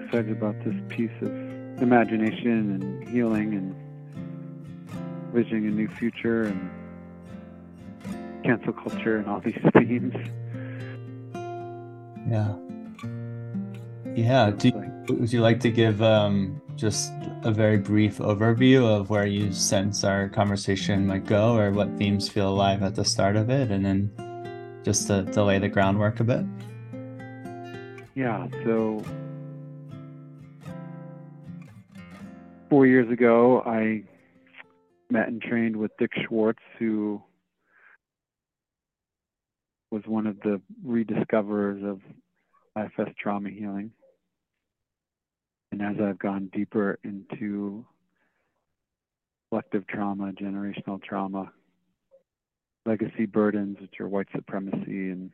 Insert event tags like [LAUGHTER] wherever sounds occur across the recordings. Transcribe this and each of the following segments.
excited about this piece of imagination and healing and visioning a new future and cancel culture and all these [LAUGHS] themes. Yeah. Yeah. Do, would you like to give um, just a very brief overview of where you sense our conversation might go or what themes feel alive at the start of it and then just to, to lay the groundwork a bit? Yeah. So four years ago, I met and trained with Dick Schwartz, who was one of the rediscoverers of IFS trauma healing. And as I've gone deeper into collective trauma, generational trauma, legacy burdens, which are white supremacy and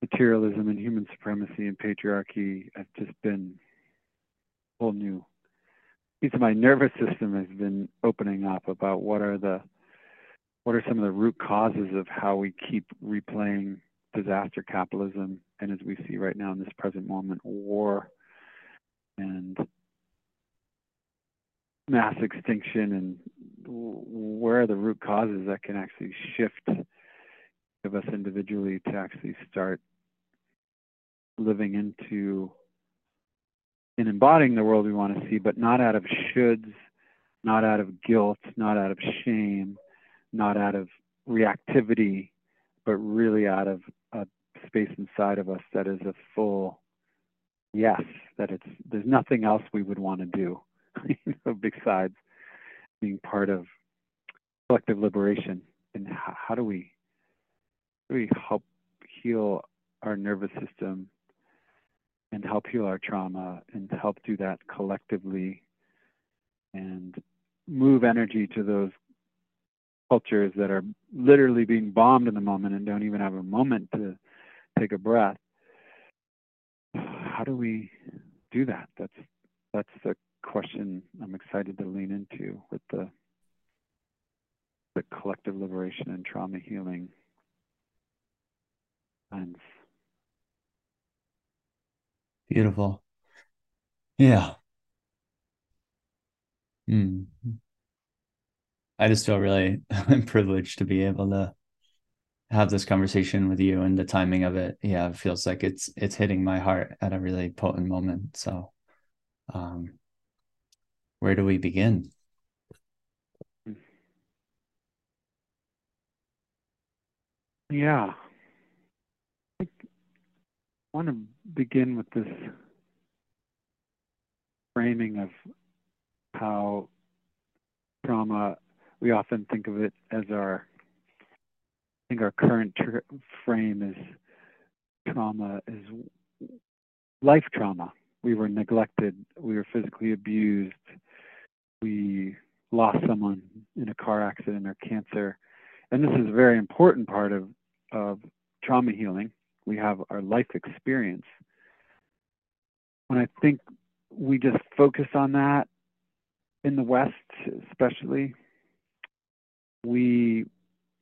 materialism and human supremacy and patriarchy, I've just been a whole new of my nervous system has been opening up about what are the what are some of the root causes of how we keep replaying disaster capitalism and as we see right now in this present moment war and mass extinction and where are the root causes that can actually shift of us individually to actually start living into and embodying the world we want to see, but not out of shoulds, not out of guilt, not out of shame, not out of reactivity, but really out of a space inside of us that is a full yes, that it's there's nothing else we would want to do, [LAUGHS] besides being part of collective liberation. And how, how do we how do we help heal our nervous system and help heal our trauma and to help do that collectively and move energy to those cultures that are literally being bombed in the moment and don't even have a moment to take a breath. How do we do that? That's that's the question i'm excited to lean into with the the collective liberation and trauma healing and Beautiful. Yeah. Mm. I just feel really [LAUGHS] privileged to be able to have this conversation with you and the timing of it. Yeah, it feels like it's it's hitting my heart at a really potent moment. So um where do we begin? Yeah. Want to begin with this framing of how trauma, we often think of it as our, I think our current tr- frame is trauma is life trauma. We were neglected, we were physically abused, we lost someone in a car accident or cancer. And this is a very important part of, of trauma healing we have our life experience. When I think we just focus on that in the West, especially, we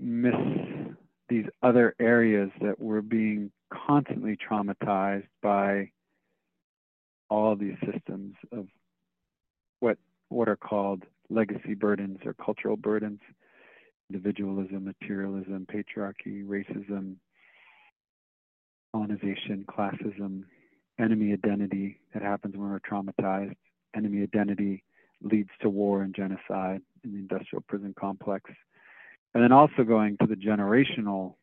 miss these other areas that we're being constantly traumatized by all these systems of what what are called legacy burdens or cultural burdens individualism materialism patriarchy racism colonization, classism, enemy identity that happens when we're traumatized. Enemy identity leads to war and genocide in the industrial prison complex. And then also going to the generational,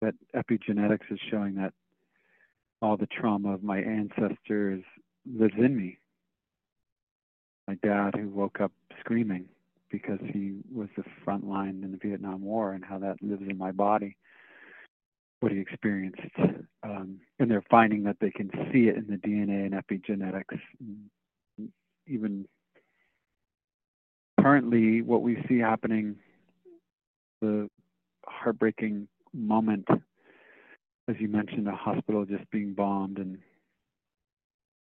that epigenetics is showing that all the trauma of my ancestors lives in me. My dad, who woke up screaming because he was the front line in the Vietnam War, and how that lives in my body what he experienced. Um, and they're finding that they can see it in the DNA and epigenetics. Even currently, what we see happening, the heartbreaking moment, as you mentioned, a hospital just being bombed and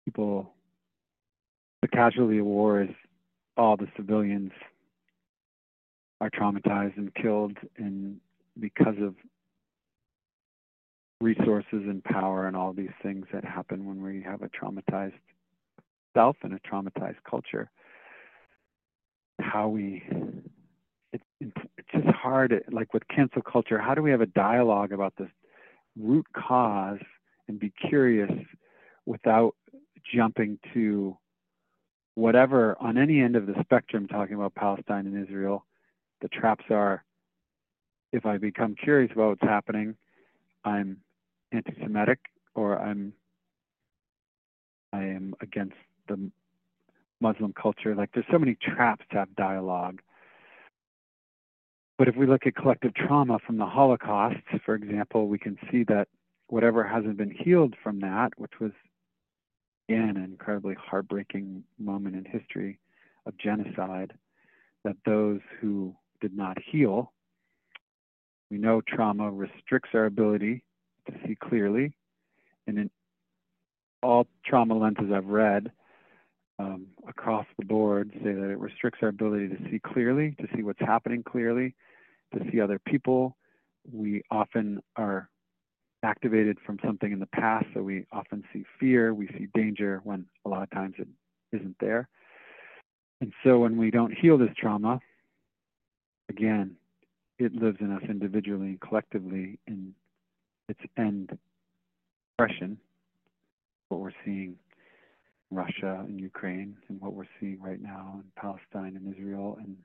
people, the casualty of war is all the civilians are traumatized and killed and because of resources and power and all these things that happen when we have a traumatized self and a traumatized culture. How we, it, it's just hard, like with cancel culture, how do we have a dialogue about this root cause and be curious without jumping to whatever on any end of the spectrum talking about Palestine and Israel, the traps are if I become curious about what's happening, I'm anti-Semitic or I'm I am against the Muslim culture. Like there's so many traps to have dialogue. But if we look at collective trauma from the Holocaust, for example, we can see that whatever hasn't been healed from that, which was again an incredibly heartbreaking moment in history of genocide, that those who did not heal, we know trauma restricts our ability to see clearly. And in all trauma lenses I've read um, across the board say that it restricts our ability to see clearly, to see what's happening clearly, to see other people. We often are activated from something in the past, so we often see fear, we see danger when a lot of times it isn't there. And so when we don't heal this trauma, again, it lives in us individually and collectively in its end expression, what we're seeing in Russia and Ukraine and what we're seeing right now in Palestine and Israel and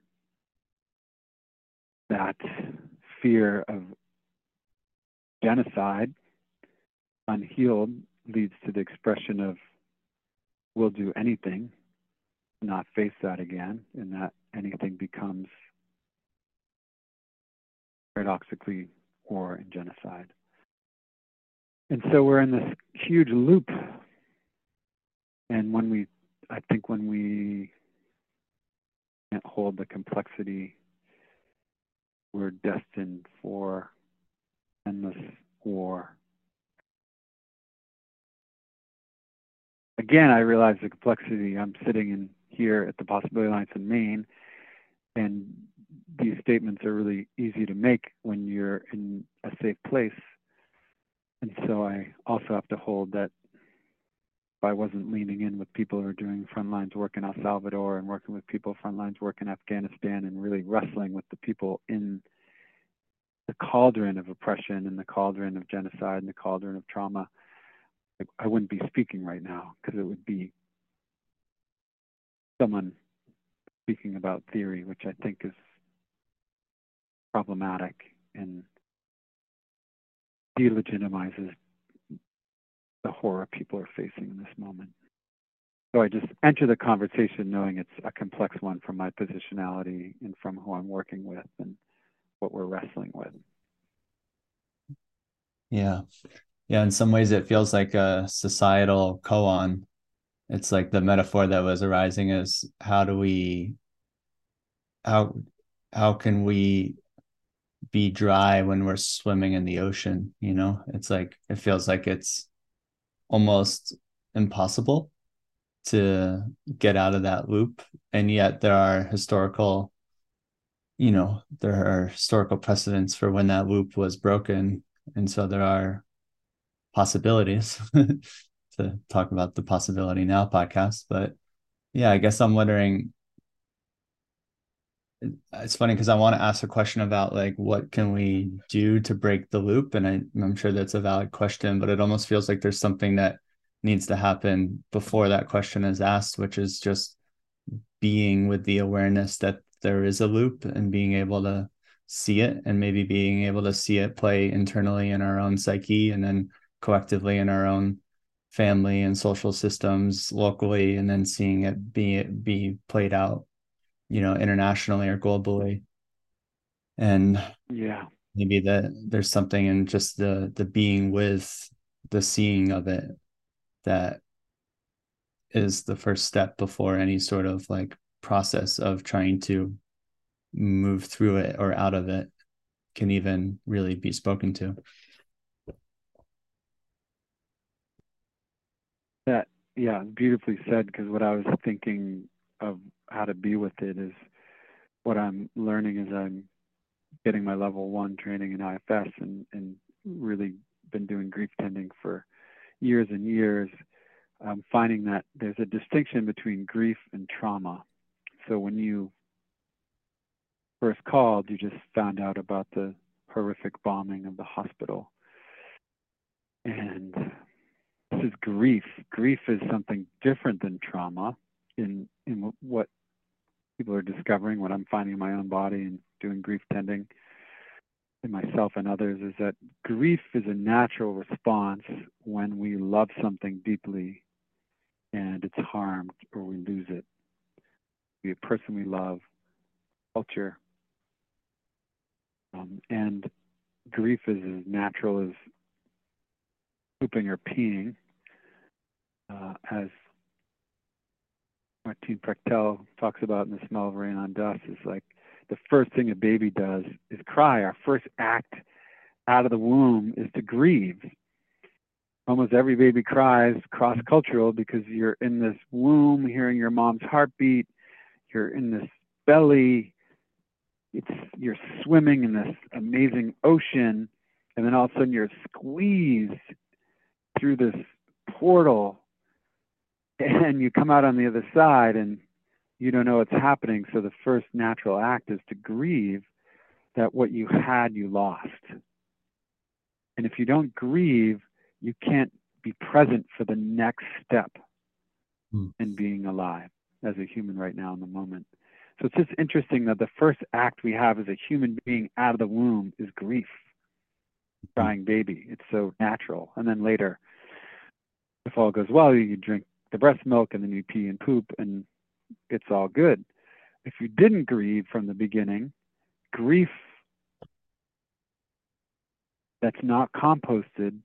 that fear of genocide unhealed leads to the expression of we'll do anything not face that again and that anything becomes paradoxically war and genocide and so we're in this huge loop. And when we i think when we can't hold the complexity we're destined for endless war. Again i realize the complexity. I'm sitting in here at the possibility alliance in maine and these statements are really easy to make when you're in a safe place and so I also have to hold that if I wasn't leaning in with people who are doing front lines work in El Salvador and working with people front lines work in Afghanistan and really wrestling with the people in the cauldron of oppression and the cauldron of genocide and the cauldron of trauma, I wouldn't be speaking right now because it would be someone speaking about theory, which I think is problematic and delegitimizes the horror people are facing in this moment. So I just enter the conversation knowing it's a complex one from my positionality and from who I'm working with and what we're wrestling with. Yeah. Yeah. In some ways, it feels like a societal koan. It's like the metaphor that was arising is how do we, how, how can we be dry when we're swimming in the ocean you know? It's like it feels like it's almost impossible to get out of that loop. And yet there are historical you know there are historical precedents for when that loop was broken. And so there are possibilities [LAUGHS] to talk about the possibility now podcast. But yeah i guess i'm wondering it's funny because I want to ask a question about like what can we do to break the loop, and I, I'm sure that's a valid question, but it almost feels like there's something that needs to happen before that question is asked, which is just being with the awareness that there is a loop and being able to see it, and maybe being able to see it play internally in our own psyche, and then collectively in our own family and social systems locally, and then seeing it be be played out you know internationally or globally. And yeah. maybe that there's something in just the the being with the seeing of it that is the first step before any sort of like process of trying to move through it or out of it can even really be spoken to. That yeah beautifully said because what i was thinking of how to be with it is what I'm learning as I'm getting my level one training in IFS and, and really been doing grief tending for years and years, um, finding that there's a distinction between grief and trauma. So when you first called, you just found out about the horrific bombing of the hospital. And this is grief. Grief is something different than trauma in in what people are discovering, what I'm finding in my own body and doing grief tending in myself and others is that grief is a natural response when we love something deeply and it's harmed or we lose it. Be a person we love, culture, um, and grief is as natural as pooping or peeing, uh, as Martin Prechtel talks about in The Smell of Rain on Dust, is like the first thing a baby does is cry. Our first act out of the womb is to grieve. Almost every baby cries cross cultural because you're in this womb hearing your mom's heartbeat, you're in this belly, it's you're swimming in this amazing ocean, and then all of a sudden you're squeezed through this portal and you come out on the other side and you don't know what's happening. So the first natural act is to grieve that what you had, you lost. And if you don't grieve, you can't be present for the next step hmm. in being alive as a human right now in the moment. So it's just interesting that the first act we have as a human being out of the womb is grief, crying baby. It's so natural. And then later, if all goes well, you drink the breast milk and then you pee and poop and it's all good. If you didn't grieve from the beginning, grief that's not composted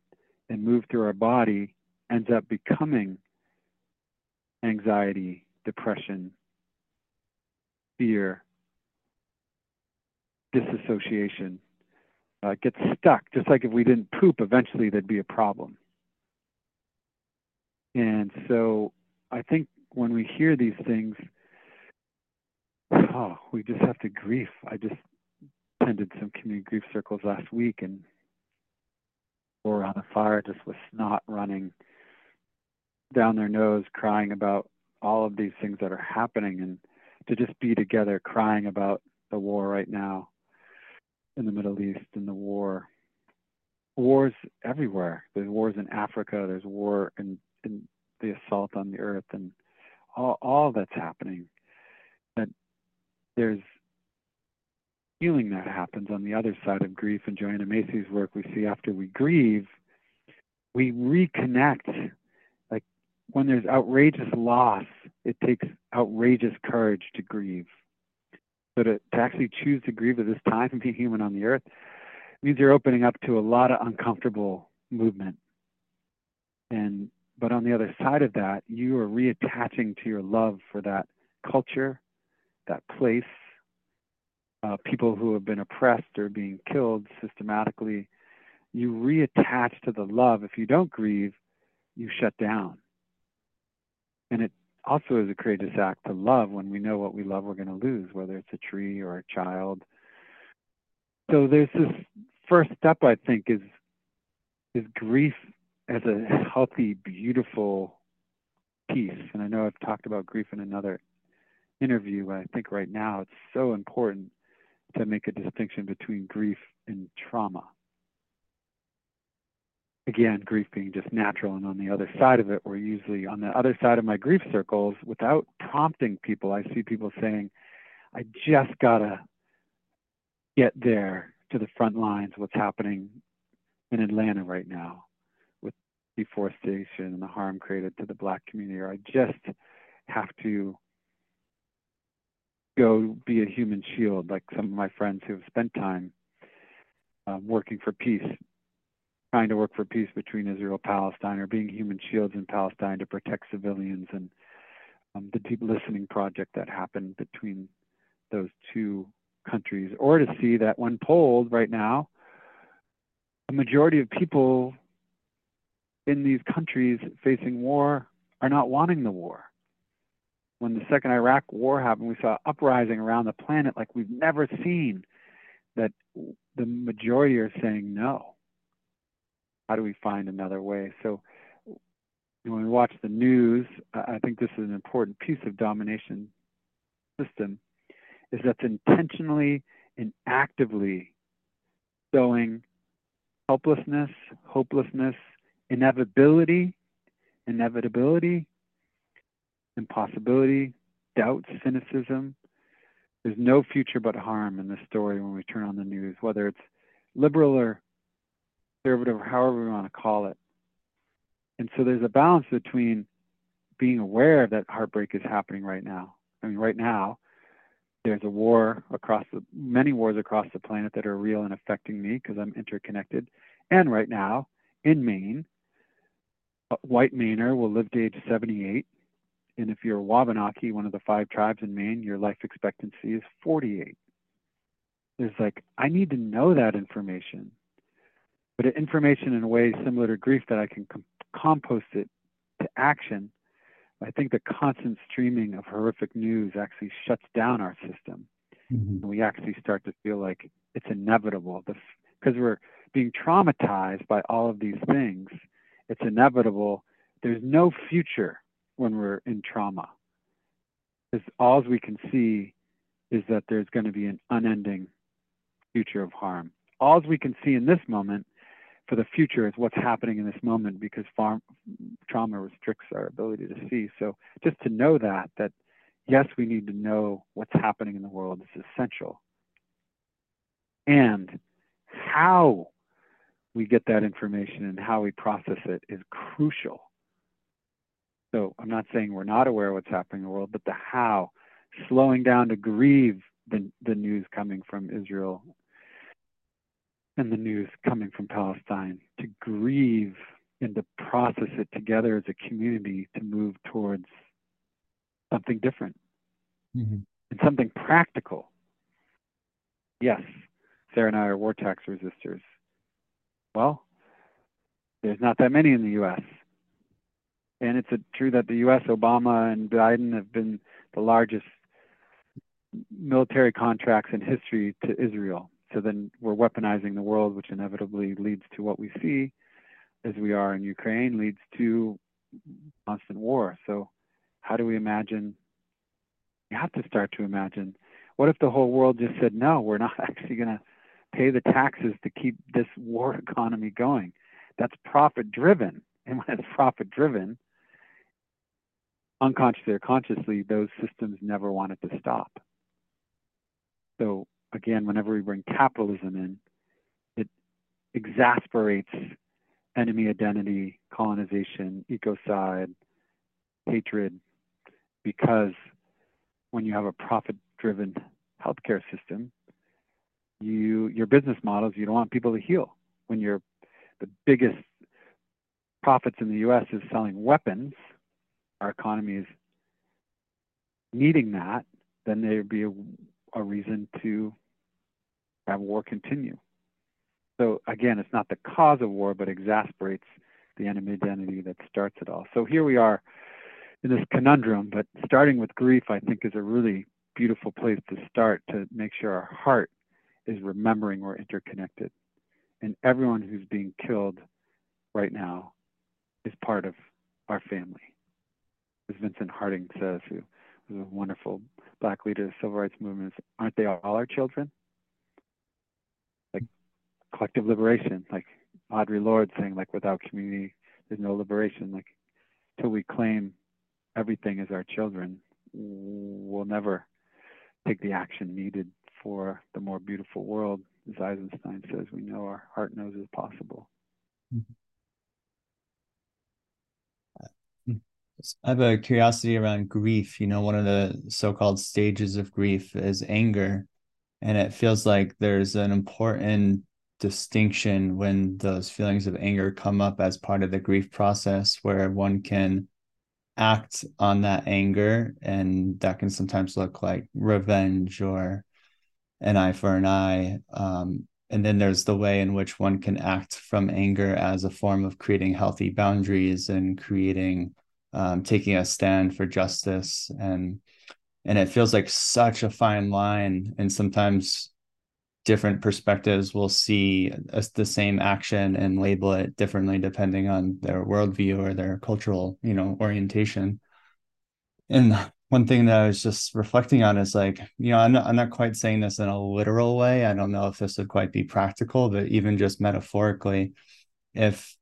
and moved through our body ends up becoming anxiety, depression, fear, disassociation. Uh, gets stuck, just like if we didn't poop, eventually there'd be a problem. And so I think when we hear these things, oh, we just have to grief. I just attended some community grief circles last week and were on a fire just with snot running down their nose, crying about all of these things that are happening and to just be together crying about the war right now in the Middle East and the war. Wars everywhere. There's wars in Africa, there's war in, the assault on the earth and all, all that's happening, that there's healing that happens on the other side of grief. And Joanna Macy's work, we see after we grieve, we reconnect. Like when there's outrageous loss, it takes outrageous courage to grieve. So to, to actually choose to grieve at this time and be human on the earth means you're opening up to a lot of uncomfortable movement. And but on the other side of that, you are reattaching to your love for that culture, that place, uh, people who have been oppressed or being killed systematically. You reattach to the love. If you don't grieve, you shut down. And it also is a courageous act to love when we know what we love we're going to lose, whether it's a tree or a child. So there's this first step, I think, is is grief as a healthy, beautiful piece. And I know I've talked about grief in another interview, but I think right now it's so important to make a distinction between grief and trauma. Again, grief being just natural, and on the other side of it, we're usually on the other side of my grief circles, without prompting people, I see people saying, I just gotta get there to the front lines, what's happening in Atlanta right now deforestation and the harm created to the black community, or I just have to go be a human shield, like some of my friends who have spent time um, working for peace, trying to work for peace between Israel and Palestine, or being human shields in Palestine to protect civilians, and um, the deep listening project that happened between those two countries, or to see that when polled right now, the majority of people in these countries facing war are not wanting the war. When the second Iraq war happened, we saw uprising around the planet like we've never seen, that the majority are saying no. how do we find another way? So when we watch the news, I think this is an important piece of domination system, is that's intentionally and actively showing helplessness, hopelessness, inevitability, inevitability, impossibility, doubt, cynicism. There's no future but harm in this story when we turn on the news, whether it's liberal or conservative, however we want to call it. And so there's a balance between being aware that heartbreak is happening right now. I mean, right now, there's a war across the many wars across the planet that are real and affecting me because I'm interconnected. And right now, in Maine, white Mainer will live to age 78. And if you're a Wabanaki, one of the five tribes in Maine, your life expectancy is 48. There's like, I need to know that information but information in a way similar to grief that I can com- compost it to action. I think the constant streaming of horrific news actually shuts down our system. Mm-hmm. And we actually start to feel like it's inevitable because we're being traumatized by all of these things. It's inevitable. There's no future when we're in trauma. All we can see is that there's going to be an unending future of harm. All we can see in this moment for the future is what's happening in this moment because farm, trauma restricts our ability to see. So just to know that, that yes, we need to know what's happening in the world is essential. And how we get that information and how we process it is crucial. So I'm not saying we're not aware of what's happening in the world, but the how, slowing down to grieve the, the news coming from Israel and the news coming from Palestine, to grieve and to process it together as a community to move towards something different mm-hmm. and something practical. Yes, Sarah and I are war tax resistors. Well, there's not that many in the U.S. And it's a, true that the U.S., Obama and Biden have been the largest military contracts in history to Israel. So then we're weaponizing the world, which inevitably leads to what we see as we are in Ukraine, leads to constant war. So how do we imagine? We have to start to imagine what if the whole world just said, no, we're not [LAUGHS] actually going to pay the taxes to keep this war [LAUGHS] economy going? That's profit driven. And when it's profit driven, unconsciously or consciously, those systems never want it to stop. So again, whenever we bring capitalism in, it exasperates enemy identity, colonization, ecocide, hatred, because when you have a profit-driven healthcare system, you your business models you don't want people to heal. When you're the biggest profits in the U.S. is selling weapons, our economy is needing that, then there'd be a a reason to have war continue. So again, it's not the cause of war, but exasperates the enemy identity that starts it all. So here we are in this conundrum, but starting with grief, I think, is a really beautiful place to start to make sure our heart is remembering we're interconnected. And everyone who's being killed right now is part of our family. As Vincent Harding says, who was a wonderful black leader of the civil rights movement, aren't they all our children? Like collective liberation, like Audre Lorde saying, like without community, there's no liberation. Like till we claim everything as our children, we'll never take the action needed for the more beautiful world, as Eisenstein says, we know our heart knows is possible. Mm-hmm. I have a curiosity around grief. You know, one of the so called stages of grief is anger. And it feels like there's an important distinction when those feelings of anger come up as part of the grief process, where one can act on that anger. And that can sometimes look like revenge or an eye for an eye. Um, and then there's the way in which one can act from anger as a form of creating healthy boundaries and creating um, taking a stand for justice and and it feels like such a fine line and sometimes different perspectives will see a, the same action and label it differently depending on their worldview or their cultural, you know, orientation. And one thing that I was just reflecting on is like, you know, I'm not, I'm not quite saying this in a literal way. I don't know if this would quite be practical, but even just metaphorically, if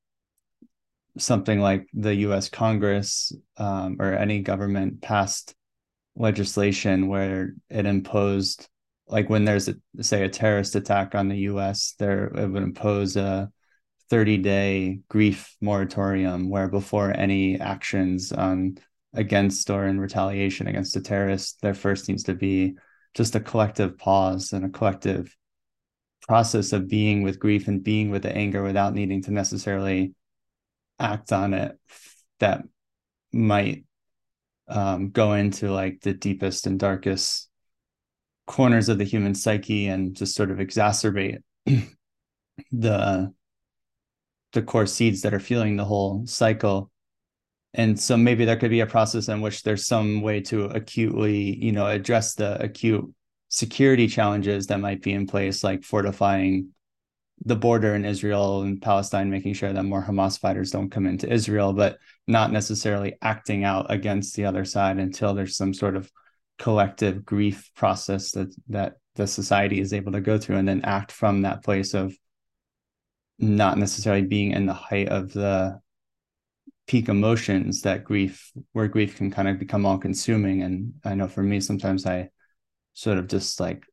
something like the US Congress um, or any government passed legislation where it imposed like when there's a say a terrorist attack on the US, there it would impose a 30 day grief moratorium where before any actions on against or in retaliation against a terrorist, there first needs to be just a collective pause and a collective process of being with grief and being with the anger without needing to necessarily act on it that might um, go into like the deepest and darkest corners of the human psyche and just sort of exacerbate [CLEARS THROAT] the the core seeds that are fueling the whole cycle and so maybe there could be a process in which there's some way to acutely you know address the acute security challenges that might be in place like fortifying the border in Israel and Palestine, making sure that more Hamas fighters don't come into Israel, but not necessarily acting out against the other side until there's some sort of collective grief process that that the society is able to go through and then act from that place of not necessarily being in the height of the peak emotions that grief where grief can kind of become all consuming and i know for me sometimes i sort of just like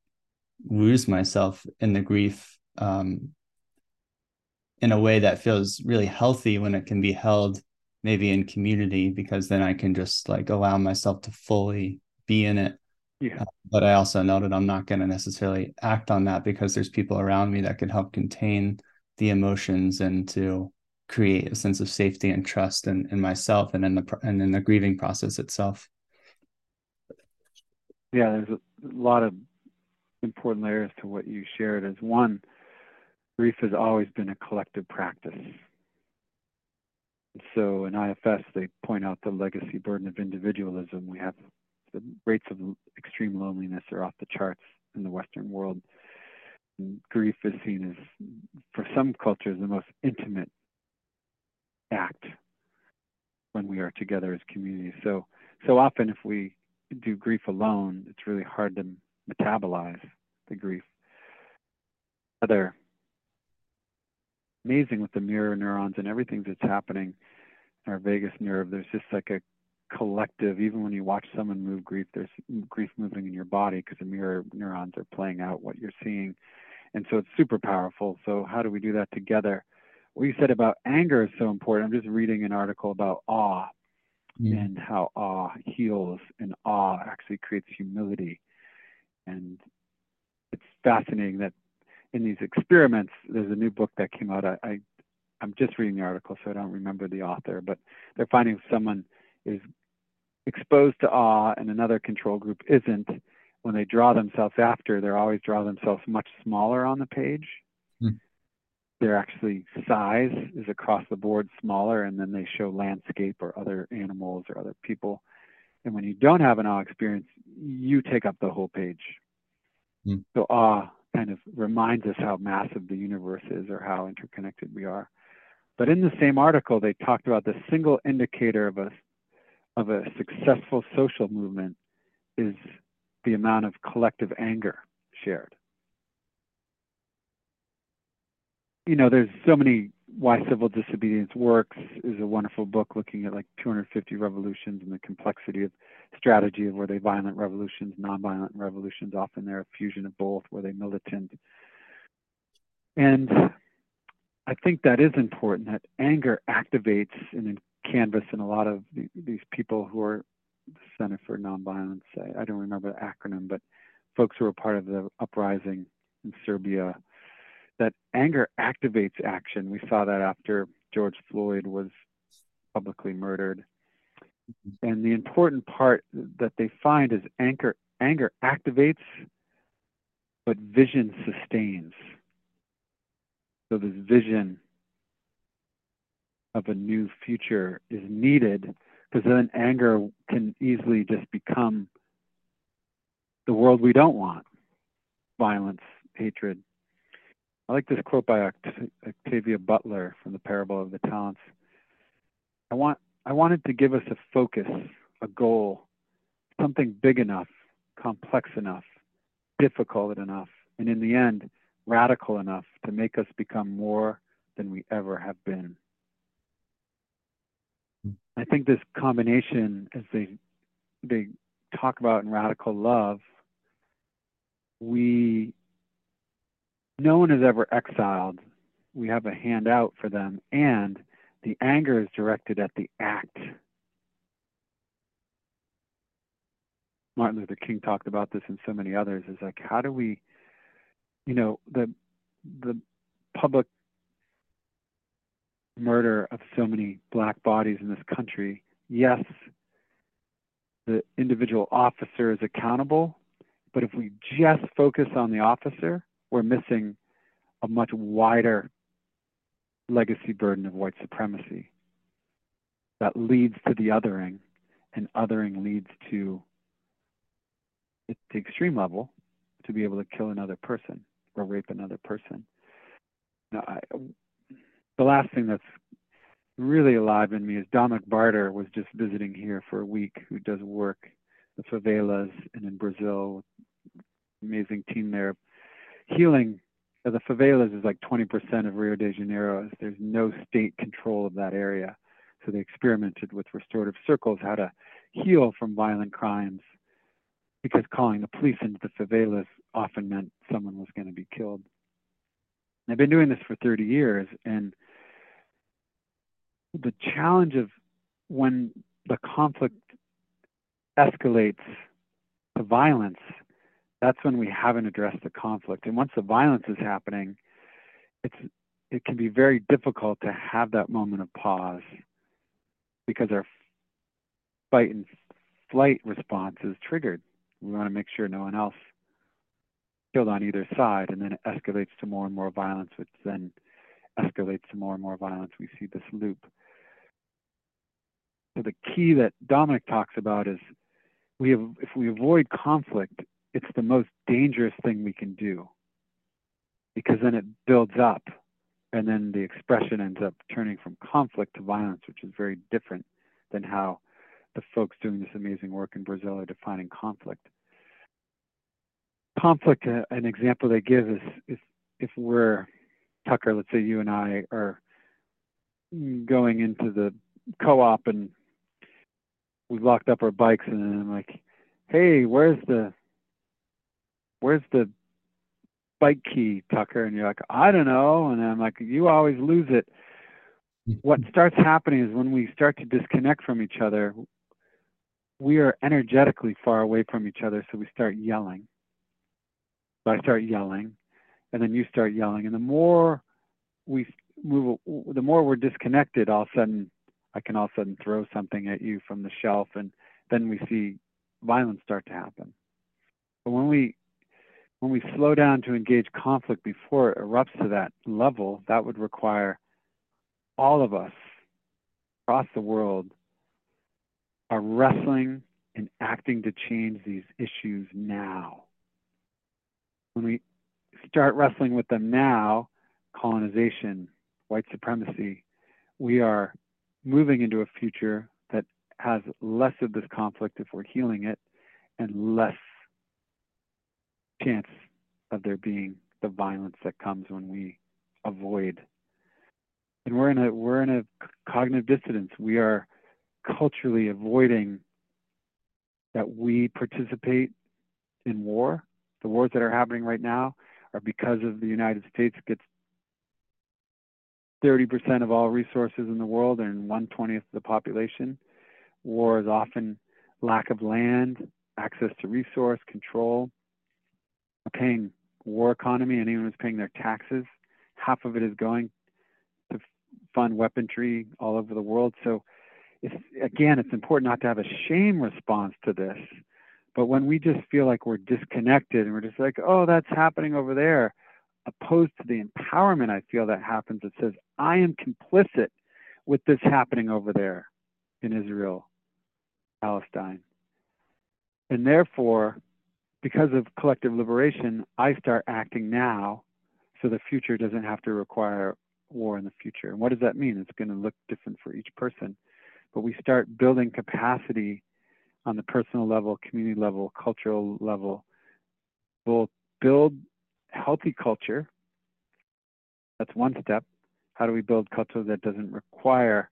lose myself in the grief um, in a way that feels really healthy when it can be held maybe in community because then i can just like allow myself to fully be in it. Yeah. Uh, but I also know that I'm not going to necessarily act on that because there's people around me that can help contain the emotions and to create a sense of safety and trust in, in myself and in the and in the grieving process itself. Yeah, there's a lot of important layers to what you shared. As one, grief has always been a collective practice. So in IFS, they point out the legacy burden of individualism. We have the rates of extreme loneliness are off the charts in the Western world. Grief is seen as, for some cultures, the most intimate act when we are together as communities. So, so often, if we do grief alone, it's really hard to metabolize the grief. Other amazing with the mirror neurons and everything that's happening in our vagus nerve. There's just like a collective even when you watch someone move grief there's grief moving in your body because the mirror neurons are playing out what you're seeing and so it's super powerful so how do we do that together what you said about anger is so important i'm just reading an article about awe mm. and how awe heals and awe actually creates humility and it's fascinating that in these experiments there's a new book that came out I, I i'm just reading the article so i don't remember the author but they're finding someone is exposed to awe and another control group isn't, when they draw themselves after, they always draw themselves much smaller on the page. They're actually size is across the board smaller, and then they show landscape or other animals or other people. And when you don't have an awe experience, you take up the whole page. Mm. So awe kind of reminds us how massive the universe is or how interconnected we are. But in the same article, they talked about the single indicator of a of a successful social movement is the amount of collective anger shared. You know, there's so many why civil disobedience works is a wonderful book looking at like 250 revolutions and the complexity of strategy of were they violent revolutions, nonviolent revolutions. Often they're a fusion of both, were they militant. And I think that is important that anger activates and CANVAS and a lot of the, these people who are the Center for Nonviolence. I, I don't remember the acronym, but folks who were part of the uprising in Serbia. That anger activates action. We saw that after George Floyd was publicly murdered. Mm-hmm. And the important part that they find is anger anger activates, but vision sustains. So this vision of a new future is needed because then anger can easily just become the world we don't want violence hatred. I like this quote by Octavia Butler from the Parable of the Talents. I want I wanted to give us a focus, a goal, something big enough, complex enough, difficult enough, and in the end, radical enough to make us become more than we ever have been. I think this combination, as they they talk about in radical love, we no one is ever exiled. We have a handout for them, and the anger is directed at the act. Martin Luther King talked about this and so many others is like how do we you know the the public murder of so many black bodies in this country yes the individual officer is accountable but if we just focus on the officer we're missing a much wider legacy burden of white supremacy that leads to the othering and othering leads to the extreme level to be able to kill another person or rape another person. Now, I, the last thing that's really alive in me is Dominic Barter was just visiting here for a week, who does work the favelas and in Brazil, amazing team there, healing. The favelas is like 20% of Rio de Janeiro. There's no state control of that area, so they experimented with restorative circles, how to heal from violent crimes because calling the police into the favelas often meant someone was going to be killed. I've been doing this for 30 years, and the challenge of when the conflict escalates to violence, that's when we haven't addressed the conflict. And once the violence is happening, it's it can be very difficult to have that moment of pause because our fight and flight response is triggered. We want to make sure no one else killed on either side, and then it escalates to more and more violence, which then escalates to more and more violence. We see this loop. So the key that Dominic talks about is we have, if we avoid conflict, it's the most dangerous thing we can do because then it builds up and then the expression ends up turning from conflict to violence, which is very different than how the folks doing this amazing work in Brazil are defining conflict. Conflict, uh, an example they give is if, we're, Tucker, let's say you and I are going into the co-op and we've locked up our bikes and I'm like, hey, where's the, where's the bike key, Tucker? And you're like, I don't know. And I'm like, you always lose it. [LAUGHS] What starts happening is when we start to disconnect from each other, we are energetically far away from each other, so we start yelling. So I start yelling, and then you start yelling, and the more we move, the more we're disconnected. All of a sudden, I can all of a sudden throw something at you from the shelf, and then we see violence start to happen. But when we when we slow down to engage conflict before it erupts to that level, that would require all of us across the world are wrestling and acting to change these issues now. When we start wrestling with them now, colonization, white supremacy, we are moving into a future that has less of this conflict if we're healing it and less chance of there being the violence that comes when we avoid and we're in a we're in a cognitive dissonance we are culturally avoiding that we participate in war. The wars that are happening right now are because of the United States gets 30% of all resources in the world and 120th of the population. War is often lack of land, access to resource, control. Paying war economy, and anyone who's paying their taxes, half of it is going to fund weaponry all over the world. So it's, again, it's important not to have a shame response to this. But when we just feel like we're disconnected and we're just like, oh, that's happening over there, opposed to the empowerment I feel that happens that says, I am complicit with this happening over there in Israel, Palestine. And therefore, because of collective liberation, I start acting now so the future doesn't have to require war in the future. And what does that mean? It's going to look different for each person. But we start building capacity on the personal level, community level, cultural level. We'll build healthy culture. That's one step. How do we build culture that doesn't require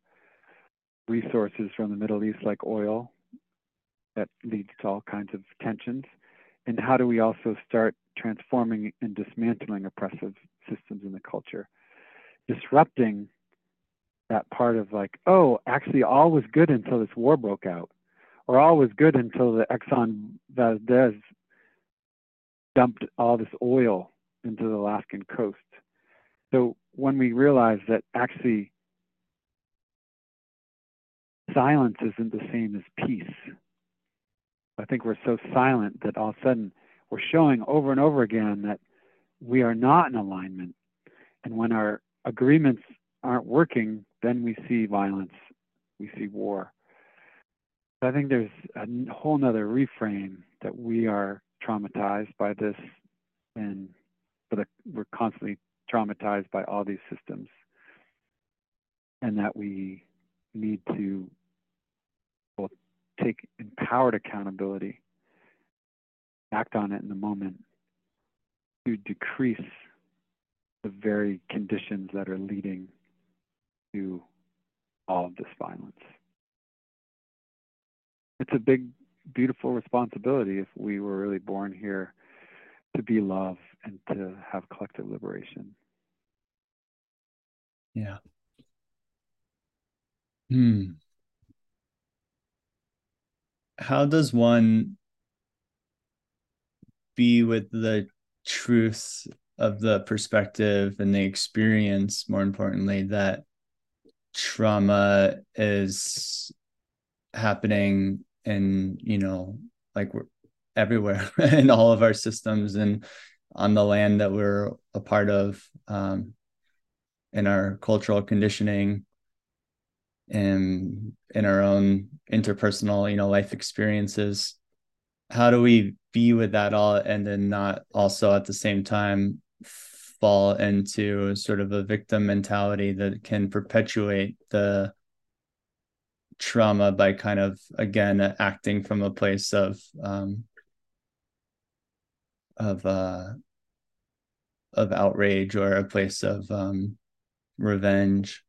resources from the Middle East like oil that leads to all kinds of tensions? And how do we also start transforming and dismantling oppressive systems in the culture? Disrupting that part of like, oh, actually, all was good until this war broke out, or all was good until the Exxon Valdez dumped all this oil into the Alaskan coast. So when we realize that actually silence isn't the same as peace, I think we're so silent that all of a sudden we're showing over and over again that we are not in alignment. And when our agreements aren't working, then we see violence, we see war. I think there's a whole nother reframe that we are traumatized by this and the, we're constantly traumatized by all these systems and that we need to take empowered accountability act on it in the moment to decrease the very conditions that are leading to all of this violence. It's a big, beautiful responsibility if we were really born here to be love and to have collective liberation. Yeah. Hmm. How does one be with the truth of the perspective and the experience, more importantly, that trauma is happening and you know like we're everywhere [LAUGHS] in all of our systems and on the land that we're a part of um, in our cultural conditioning and in our own interpersonal you know life experiences. How do we be with that all and then not also at the same time fall into sort of a victim mentality that can perpetuate the trauma by kind of again acting from a place of um, of uh, of outrage or a place of um, revenge,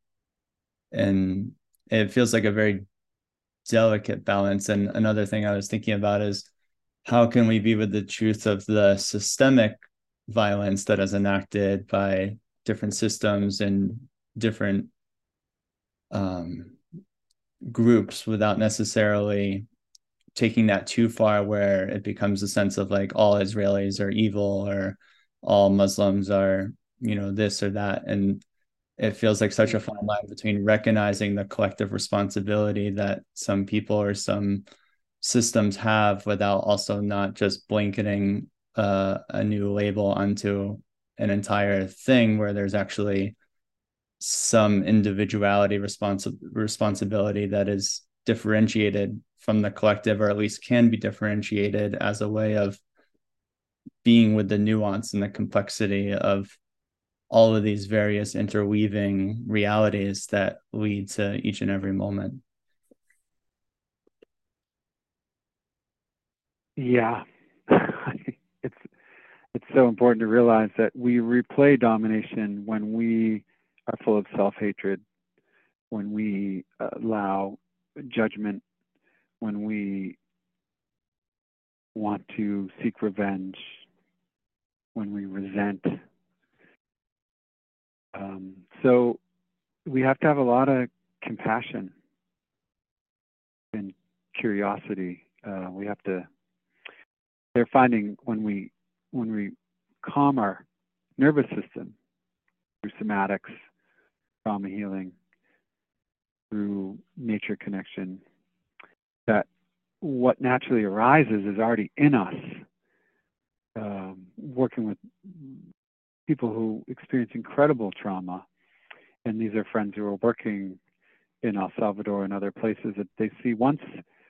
and it feels like a very delicate balance. And another thing I was thinking about is how can we be with the truth of the systemic violence that is enacted by different systems and different um, groups without necessarily taking that too far where it becomes a sense of like all Israelis are evil or all Muslims are, you know, this or that. And it feels like such a fine line between recognizing the collective responsibility that some people or some systems have without also not just blanketing uh, a new label onto an entire thing where there's actually some individuality responsi- responsibility that is differentiated from the collective or at least can be differentiated as a way of being with the nuance and the complexity of all of these various interweaving realities that lead to each and every moment yeah [LAUGHS] it's it's so important to realize that we replay domination when we are full of self-hatred when we uh, allow judgment when we want to seek revenge, when we resent. Um, so we have to have a lot of compassion and curiosity. Uh, we have to. They're finding when we when we calm our nervous system through somatics, trauma healing, through nature connection, that what naturally arises is already in us. Um, working with people who experience incredible trauma, and these are friends who are working in El Salvador and other places that they see once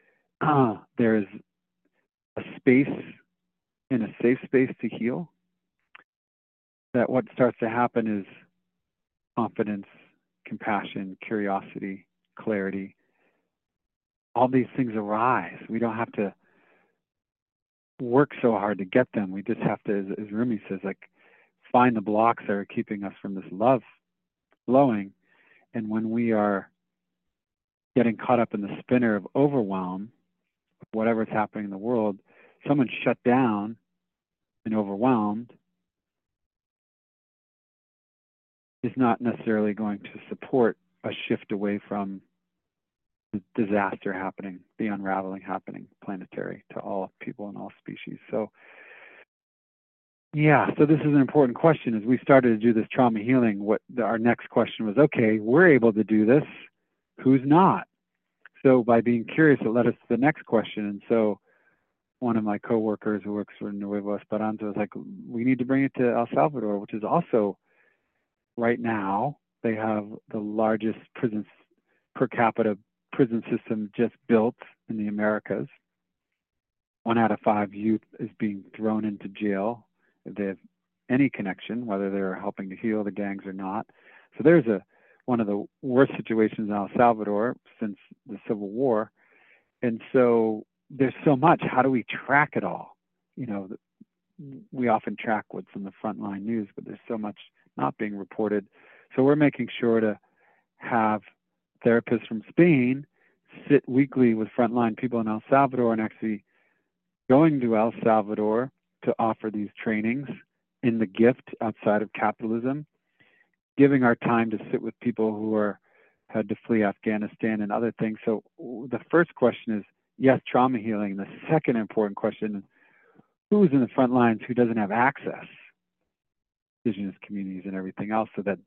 [CLEARS THROAT] uh, there's a space in a safe space to heal, that what starts to happen is confidence, compassion, curiosity, clarity. All these things arise. We don't have to work so hard to get them. We just have to, as, as Rumi says, like find the blocks that are keeping us from this love flowing. And when we are getting caught up in the spinner of overwhelm, whatever's happening in the world, someone shut down and overwhelmed is not necessarily going to support a shift away from the disaster happening, the unraveling happening planetary to all people and all species. So, yeah, so this is an important question. As we started to do this trauma healing, what the, our next question was okay, we're able to do this, who's not? So, by being curious, it led us to the next question. And so, one of my coworkers who works for Nuevo Esperanto was like, we need to bring it to El Salvador, which is also right now, they have the largest prison per capita prison system just built in the Americas. One out of five youth is being thrown into jail have any connection, whether they're helping to heal the gangs or not. So there's a one of the worst situations in El Salvador since the Civil War. And so there's so much. How do we track it all? You know, we often track what's in the frontline news, but there's so much not being reported. So we're making sure to have therapists from Spain sit weekly with frontline people in El Salvador and actually going to El Salvador to offer these trainings in the gift outside of capitalism, giving our time to sit with people who are had to flee Afghanistan and other things. So the first question is yes, trauma healing. The second important question who's in the front lines who doesn't have access? Indigenous communities and everything else so that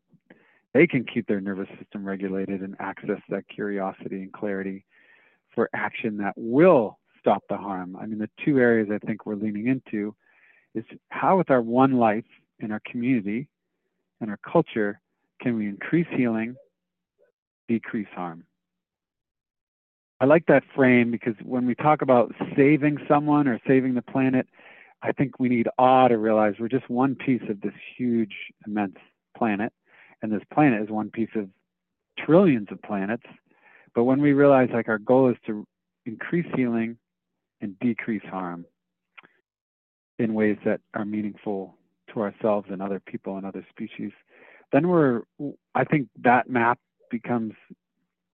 they can keep their nervous system regulated and access that curiosity and clarity for action that will stop the harm. I mean, the two areas I think we're leaning into is how, with our one life in our community and our culture, can we increase healing, decrease harm? I like that frame because when we talk about saving someone or saving the planet, I think we need awe to realize we're just one piece of this huge, immense planet. And this planet is one piece of trillions of planets. But when we realize like our goal is to increase healing and decrease harm in ways that are meaningful to ourselves and other people and other species, then we're, I think that map becomes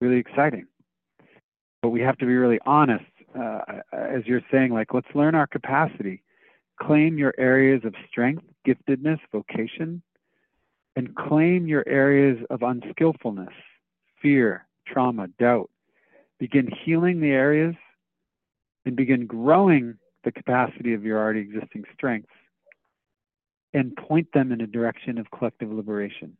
really exciting. But we have to be really honest, uh, as you're saying, like, let's learn our capacity claim your areas of strength, giftedness, vocation, and claim your areas of unskillfulness, fear, trauma, doubt. Begin healing the areas and begin growing the capacity of your already existing strengths and point them in a direction of collective liberation.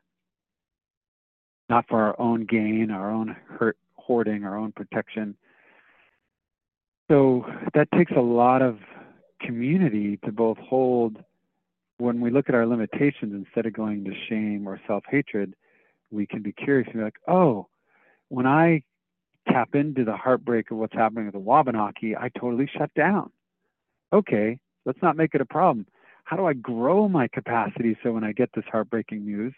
Not for our own gain, our own hurt, hoarding, our own protection. So that takes a lot of community to both hold when we look at our limitations instead of going to shame or self-hatred we can be curious and be like oh when i tap into the heartbreak of what's happening with the wabanaki i totally shut down okay let's not make it a problem how do i grow my capacity so when i get this heartbreaking news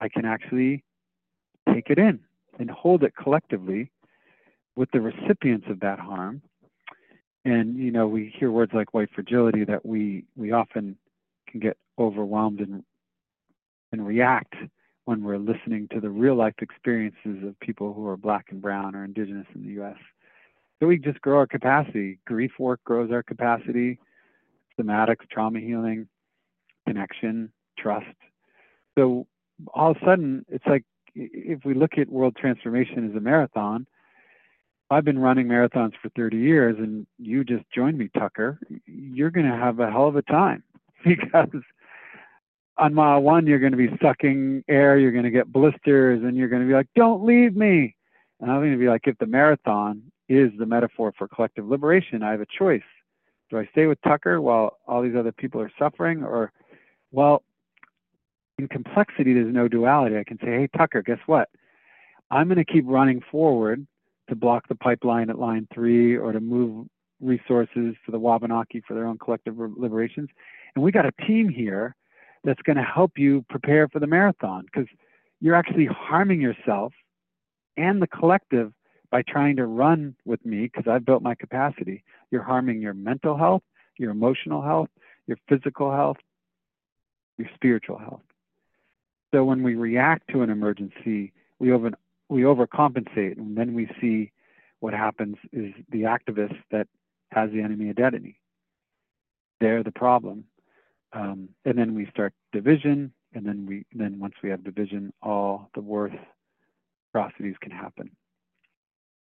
i can actually take it in and hold it collectively with the recipients of that harm and you know we hear words like white fragility that we we often can get overwhelmed and and react when we're listening to the real life experiences of people who are black and brown or indigenous in the US. So we just grow our capacity. Grief work grows our capacity, somatics, trauma healing, connection, trust. So all of a sudden, it's like if we look at world transformation as a marathon, I've been running marathons for 30 years and you just joined me, Tucker, you're going to have a hell of a time [LAUGHS] because on mile one, you're going to be sucking air, you're going to get blisters, and you're going to be like, don't leave me. And I'm going to be like, if the marathon is the metaphor for collective liberation, I have a choice. Do I stay with Tucker while all these other people are suffering? Or, well, in complexity, there's no duality. I can say, hey, Tucker, guess what? I'm going to keep running forward to block the pipeline at line three or to move resources to the Wabanaki for their own collective liberations. And we got a team here that's going to help you prepare for the marathon because you're actually harming yourself and the collective by trying to run with me because I've built my capacity. You're harming your mental health, your emotional health, your physical health, your spiritual health. So when we react to an emergency, we over we overcompensate, and then we see what happens is the activist that has the enemy identity. They're the problem, um, and then we start division, and then we then once we have division, all the worst atrocities can happen.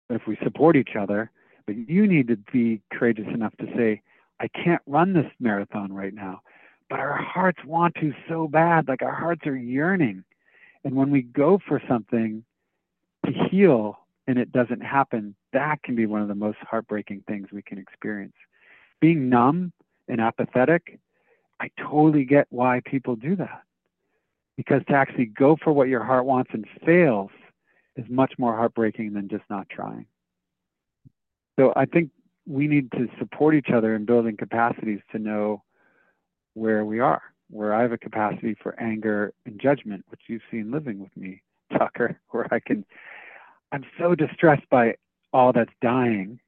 If we support each other, but you need to be courageous enough to say, I can't run this marathon right now but our hearts want to so bad. Like our hearts are yearning. And when we go for something to heal and it doesn't happen, that can be one of the most heartbreaking things we can experience. Being numb and apathetic, I totally get why people do that. Because to actually go for what your heart wants and fails is much more heartbreaking than just not trying. So I think we need to support each other in building capacities to know where we are, where I have a capacity for anger and judgment, which you've seen living with me, [LAUGHS] Tucker, where I can, I'm so distressed by all that's dying.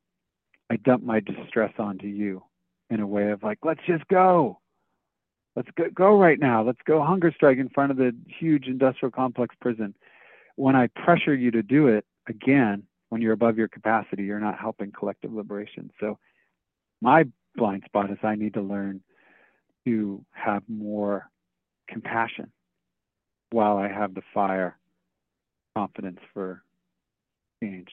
I dump my distress onto you in a way of like, let's just go. Let's go, go right now. Let's go hunger strike in front of the huge industrial complex prison. When I pressure you to do it again, when you're above your capacity, you're not helping collective liberation. So my blind spot is I need to learn to have more compassion while I have the fire confidence for change.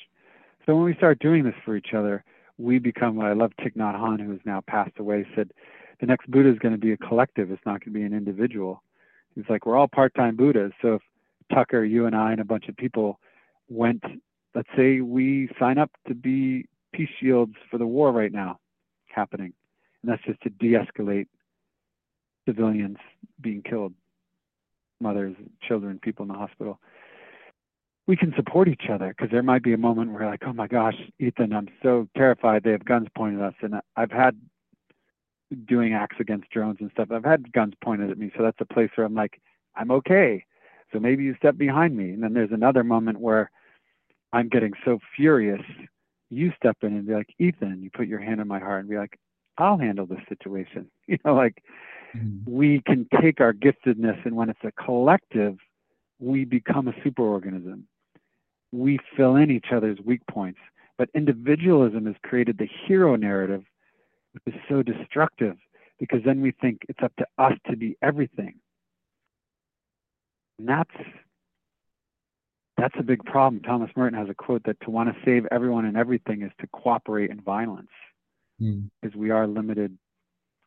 So when we start doing this for each other, we become what I love Thich Nhat Hanh, who has now passed away, said the next Buddha is going to be a collective. It's not going to be an individual. He's like, we're all part-time Buddhas. So if Tucker, you and I and a bunch of people went, let's say we sign up to be peace shields for the war right now happening. And that's just to de-escalate civilians being killed, mothers, children, people in the hospital. We can support each other because there might be a moment where, like, oh my gosh, Ethan, I'm so terrified. They have guns pointed at us, and I've had doing acts against drones and stuff. I've had guns pointed at me, so that's a place where I'm like, I'm okay. So maybe you step behind me, and then there's another moment where I'm getting so furious. You step in and be like, Ethan, you put your hand on my heart and be like, I'll handle this situation. [LAUGHS] You know, like mm-hmm. we can take our giftedness and when it's a collective, we become a superorganism. We fill in each other's weak points. But individualism has created the hero narrative, which is so destructive because then we think it's up to us to be everything. And that's that's a big problem. Thomas Merton has a quote that to want to save everyone and everything is to cooperate in violence, mm. because we are limited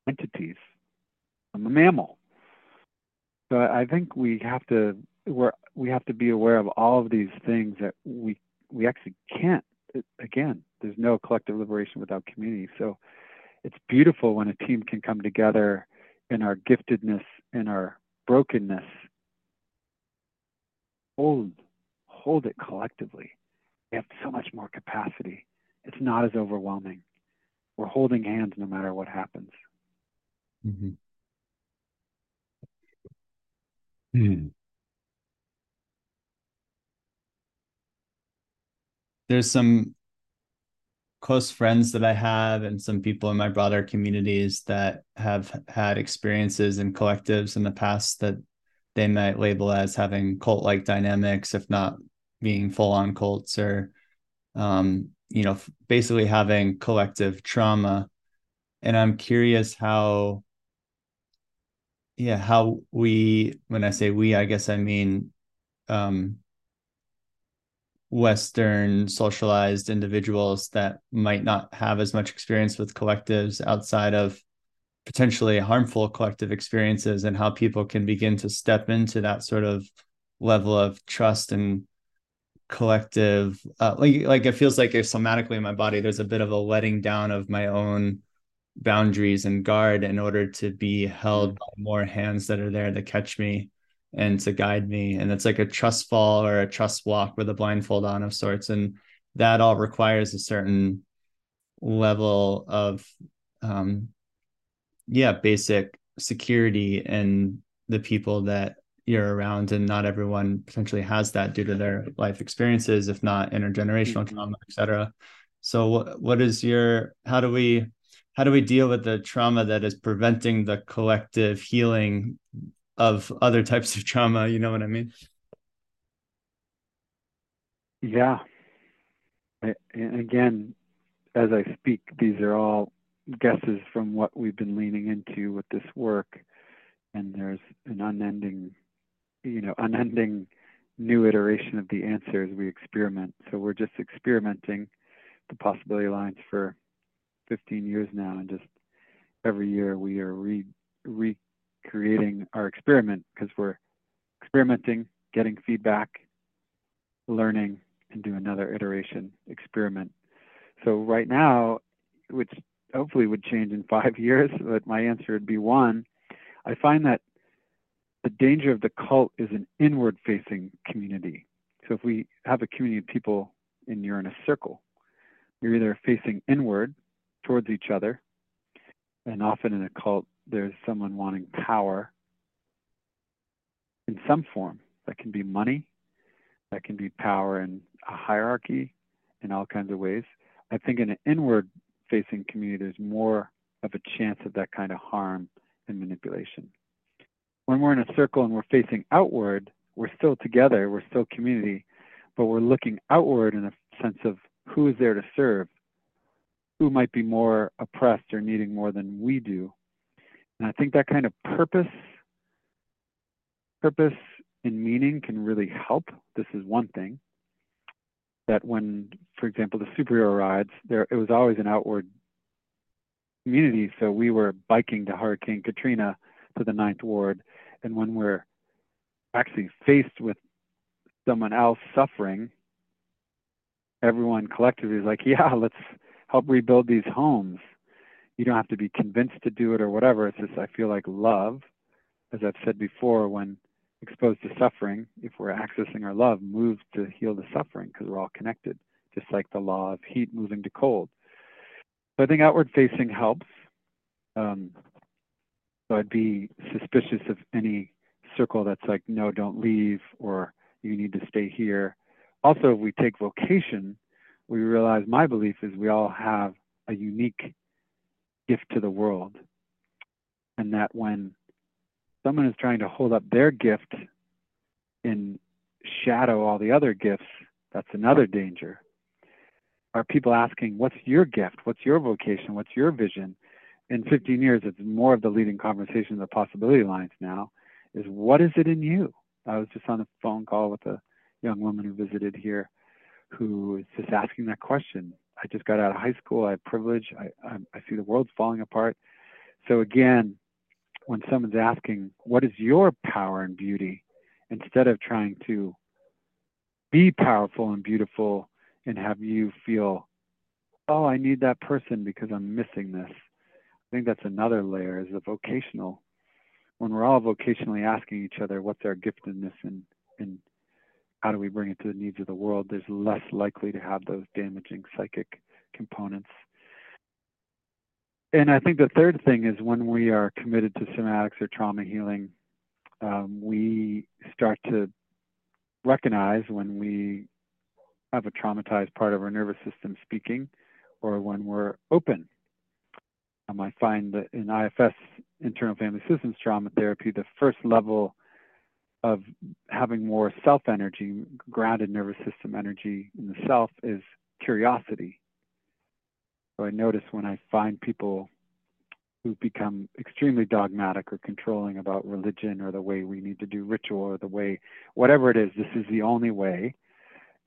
entities. I'm a mammal. So I think we have to we're, we have to be aware of all of these things that we we actually can't. Again, there's no collective liberation without community. So it's beautiful when a team can come together in our giftedness and our brokenness. Hold hold it collectively. We have so much more capacity. It's not as overwhelming. We're holding hands no matter what happens. Mm-hmm. Hmm. There's some close friends that I have and some people in my broader communities that have had experiences in collectives in the past that they might label as having cult like dynamics, if not being full on cults or, um, you know, basically having collective trauma. And I'm curious how yeah how we when i say we i guess i mean um western socialized individuals that might not have as much experience with collectives outside of potentially harmful collective experiences and how people can begin to step into that sort of level of trust and collective uh, like like it feels like if somatically in my body there's a bit of a letting down of my own boundaries and guard in order to be held mm. by more hands that are there to catch me and to guide me. And it's like a trust fall or a trust walk with a blindfold on of sorts. And that all requires a certain level of um yeah basic security and the people that you're around and not everyone potentially has that due to their life experiences if not intergenerational mm-hmm. trauma etc so what, what is your how do we how do we deal with the trauma that is preventing the collective healing of other types of trauma? You know what i mean? Yeah. And again as i speak these are all guesses from what we've been leaning into with this work. And there's an unending you know unending new iteration of the answers we experiment. So we're just experimenting the Possibility Alliance for 15 years now. And just every year we are re recreating our experiment because we're experimenting getting feedback learning and do another iteration experiment. So right now which hopefully would change in [LAUGHS] five years, but my answer would be one. I find that the danger of the cult is an inward facing community. So if we have a community of people and you're in a circle, you're either facing inward towards each other, and often in a cult, there's someone wanting power in some form. That can be money, that can be power in a hierarchy in all kinds of ways. I think in an inward facing community, there's more of a chance of that kind of harm and manipulation. When we're in a circle and we're facing outward, we're still together, we're still community, but we're looking outward in a sense of who is there to serve, who might be more oppressed or needing more than we do. And I think that kind of purpose, purpose and meaning can really help. This is one thing that when, for example, the superhero rides, there it was always an outward community. So we were biking to Hurricane Katrina to the Ninth Ward, and when we're actually faced with someone else suffering, everyone collectively is like, [LAUGHS] yeah, let's help rebuild these homes. You don't have to be convinced to do it or whatever. It's just I feel like love, as I've said before, when exposed to suffering, if we're accessing our love, moves to heal the suffering because we're all connected, just like the law of heat moving to cold. So I think outward facing helps. Um, so I'd be suspicious of any circle that's like, no, don't leave, or you need to stay here. Also, if we take vocation, we realize my belief is we all have a unique gift to the world. And that when someone is trying to hold up their gift and shadow all the other gifts, that's another danger. Are people asking, What's your gift? What's your vocation? What's your vision? In 15 years, it's more of the leading conversation of the Possibility Alliance now is what is it in you? I was just on a phone call with a young woman who visited here who is just asking that question. I just got out of high school. I have privilege. I, I, I see the world falling apart. So again, when someone's asking, what is your power and beauty? Instead of trying to be powerful and beautiful and have you feel, oh, I need that person because I'm missing this. I think that's another layer is the vocational. When we're all vocationally asking each other, what's our giftedness and, and how do we bring it to the needs of the world, there's less likely to have those damaging psychic components and I think the third thing is when we are committed to somatics or trauma healing, um, we start to recognize when we have a traumatized part of our nervous system speaking or when we're open. Um, I find that in IFS, internal family systems trauma therapy, the first level of having more self energy, grounded nervous system energy in the self, is curiosity. So I notice when I find people who become extremely dogmatic or controlling about religion or the way we need to do ritual or the way, whatever it is, this is the only way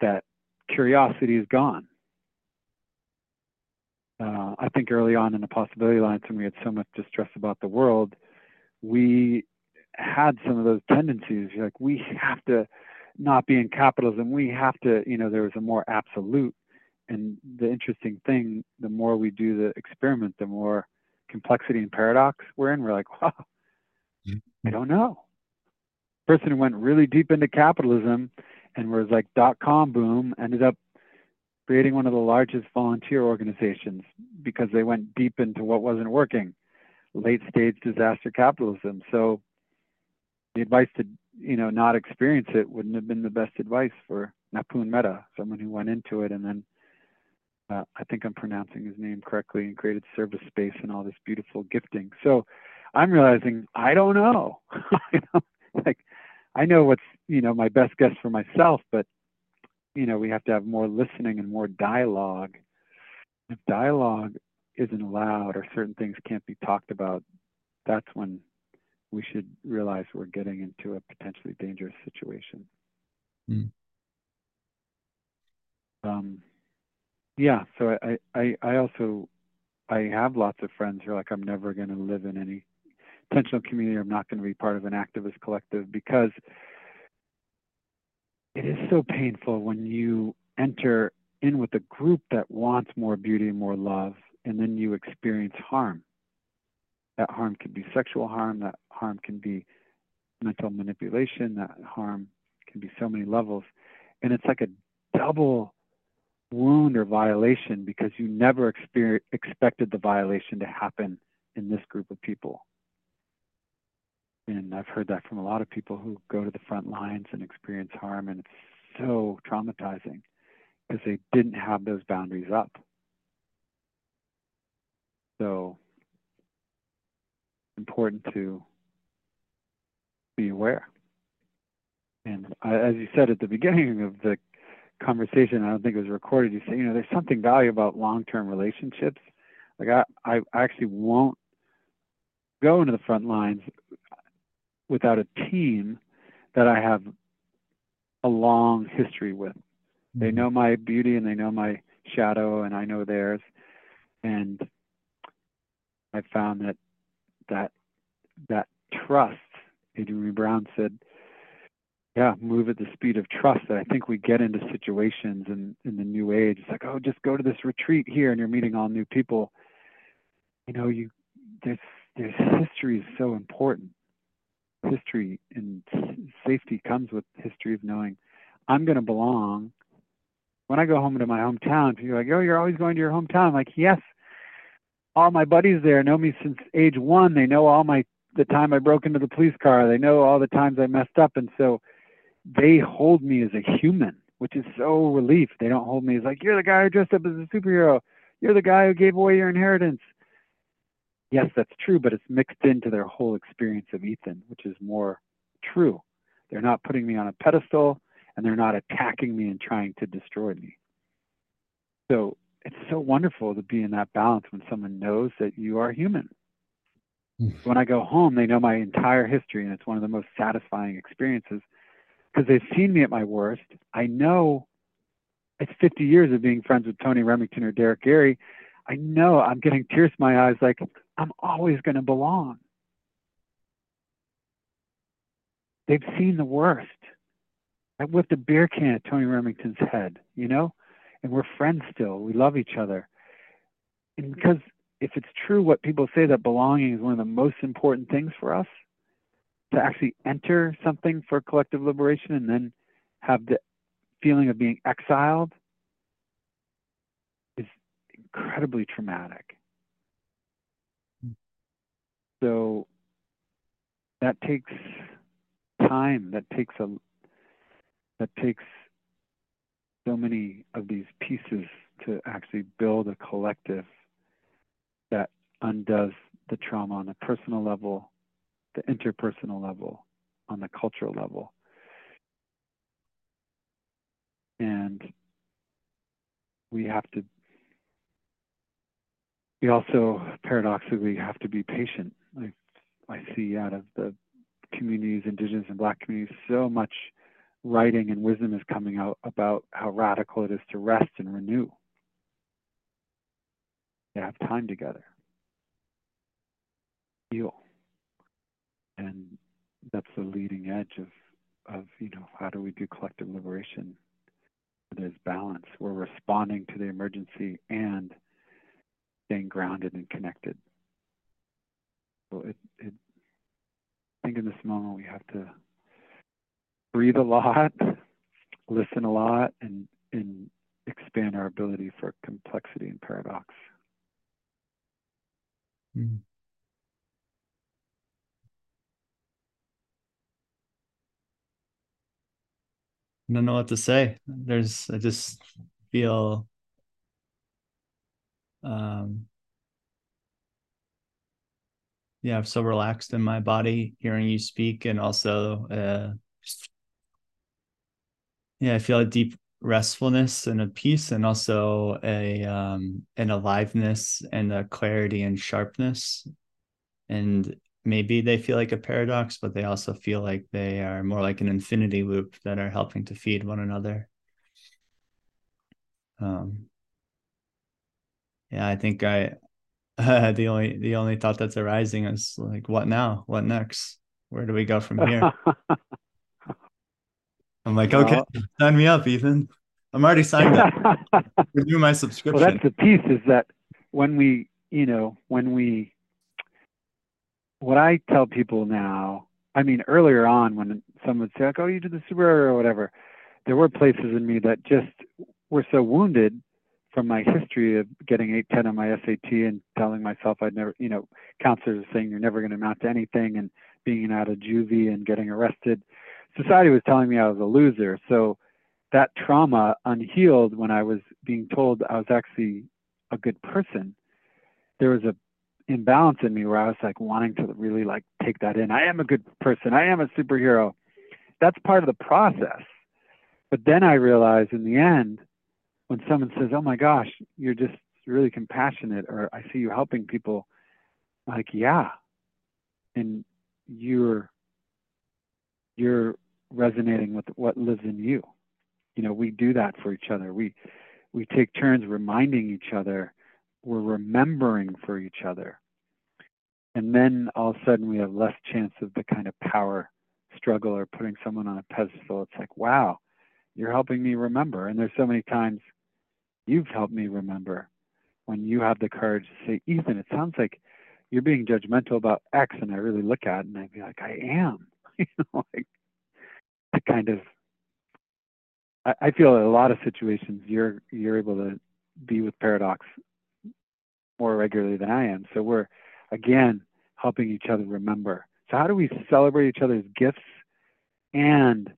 that curiosity is gone. Uh, I think early on in the Possibility Alliance, when we had so much distress about the world, we had some of those tendencies. Like we have to not be in capitalism. We have to, you know, there was a more absolute and the interesting thing, the more we do the experiment, the more complexity and paradox we're in. We're like, [LAUGHS] wow, I don't know. Person who went really deep into capitalism and was like dot com boom ended up creating one of the largest volunteer organizations because they went deep into what wasn't working, late stage disaster capitalism. So the advice to you know not experience it wouldn't have been the best advice for Nipun Mehta, someone who went into it and then uh, I think I'm pronouncing his name correctly and created service space and all this beautiful gifting. So I'm realizing I don't [LAUGHS] know. like I know what's you know my best guess for myself, but you know we have to have more listening and more dialogue. If dialogue isn't allowed or certain things can't be talked about, that's when we should realize we're getting into a potentially dangerous situation. Mm. Um, yeah, so I, I, I also, I have lots of friends who are like, I'm never going to live in any intentional community. I'm not going to be part of an activist collective because it is so painful when you enter in with a group that wants more beauty and more love, and then you experience harm. That harm can be sexual harm, that harm can be mental manipulation, that harm can be so many levels. And it's like a double wound or violation because you never expected the violation to happen in this group of people. And I've heard that from a lot of people who go to the front lines and experience harm, and it's so traumatizing because they didn't have those boundaries up. So important to be aware. And as you said at the beginning of the conversation, I don't think it was recorded, you say, you know, there's something valuable about long-term relationships. Like I, I actually won't go into the front lines without a team that I have a long history with. Mm-hmm. They know my beauty and they know my shadow and I know theirs. And I found that that that trust, Adrienne Brown said, yeah, move at the speed of trust that I think we get into situations in, in the new age. It's like, oh, just go to this retreat here and you're meeting all new people. You know, you there's there's history is so important. History and safety comes with history of knowing I'm to belong. When I go home to my hometown, people are like, oh, you're always going to your hometown. I'm like, yes. All my buddies there know me since age one. They know all my the time I broke into the police car. They know all the times I messed up, and so they hold me as a human, which is so relief. They don't hold me as like, you're the guy who dressed up as a superhero. You're the guy who gave away your inheritance. Yes, that's true, but it's mixed into their whole experience of Ethan, which is more true. They're not putting me on a pedestal and they're not attacking me and trying to destroy me. So it's so wonderful to be in that balance when someone knows that you are human. Hmm. When I go home, they know my entire history, and it's one of the most satisfying experiences because they've seen me at my worst. I know it's 50 years of being friends with Tony Remington or Derek Gary. I know I'm getting tears in my eyes like I'm always going to belong. They've seen the worst. I whipped a beer can at Tony Remington's head, you know, and we're friends still. We love each other. And because if it's true what people say that belonging is one of the most important things for us, to actually enter something for collective liberation and then have the feeling of being exiled is incredibly traumatic. So that takes time. That takes a that takes so many of these pieces to actually build a collective that undoes the trauma on a personal level the interpersonal level, on the cultural level. And we have to, we also paradoxically have to be patient. I, I see out of the communities, indigenous and black communities, so much writing and wisdom is coming out about how radical it is to rest and renew. To have time together. Heal and that's the leading edge of of you know how do we do collective liberation there's balance we're responding to the emergency and staying grounded and connected so it, it i think in this moment we have to breathe a lot [LAUGHS] listen a lot and and expand our ability for complexity and paradox. Mm. I don't know what to say. There's, I just feel, um, yeah, I'm so relaxed in my body hearing you speak, and also, uh, yeah, I feel a deep restfulness and a peace, and also a um, an aliveness and a clarity and sharpness. And maybe they feel like a paradox, but they also feel like they are more like an infinity loop that are helping to feed one another. Um, yeah, I think I uh, [LAUGHS] the only the only thought that's arising is like, what now? What next? Where do we go from here? [LAUGHS] I'm like, well, okay, sign me up, Ethan. I'm already signed up. [LAUGHS] Renew my subscription. Well, that's the piece is that when we, you know, when we what I tell people now, I mean, earlier on when someone would say, like, oh, you did the super or whatever, there were places in me that just were so wounded from my history of getting 810 on my SAT and telling myself I'd never, you know, counselors saying you're never going to amount to anything and being out of juvie and getting arrested. Society was telling me I was a loser. So that trauma unhealed when I was being told I was actually a good person, there was a imbalance in me where I was like wanting to really like take that in. I am a good person. I am a superhero. That's part of the process. But then I realized in the end, when someone says, "Oh my gosh, you're just really compassionate," or "I see you helping people," I'm like, yeah, and you're you're resonating with what lives in you. You know, we do that for each other. We we take turns reminding each other we're remembering for each other. And then all of a sudden we have less chance of the kind of power struggle or putting someone on a pedestal. It's like, wow, you're helping me remember. And there's so many times you've helped me remember when you have the courage to say, Ethan, it sounds like you're being judgmental about X. And I really look at it and I'd be like, I am. [LAUGHS] you know, like the kind of I, I feel in a lot of situations you're you're able to be with paradox more regularly than I am. So we're again helping each other remember. So how do we celebrate each other's gifts and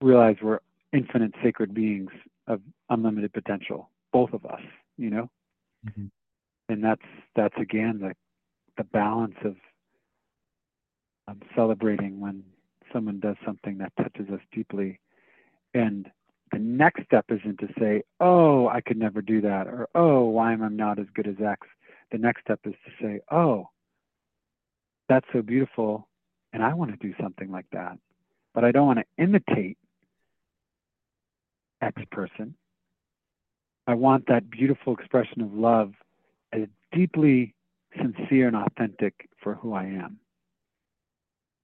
realize we're infinite sacred beings of unlimited potential, both of us, you know? Mm-hmm. And that's that's again the the balance of um, celebrating when someone does something that touches us deeply and the next step isn't to say, oh, I could never do that, or oh, why am I not as good as X? The next step is to say, oh, that's so beautiful, and I want to do something like that. But I don't want to imitate X person. I want that beautiful expression of love as deeply sincere and authentic for who I am.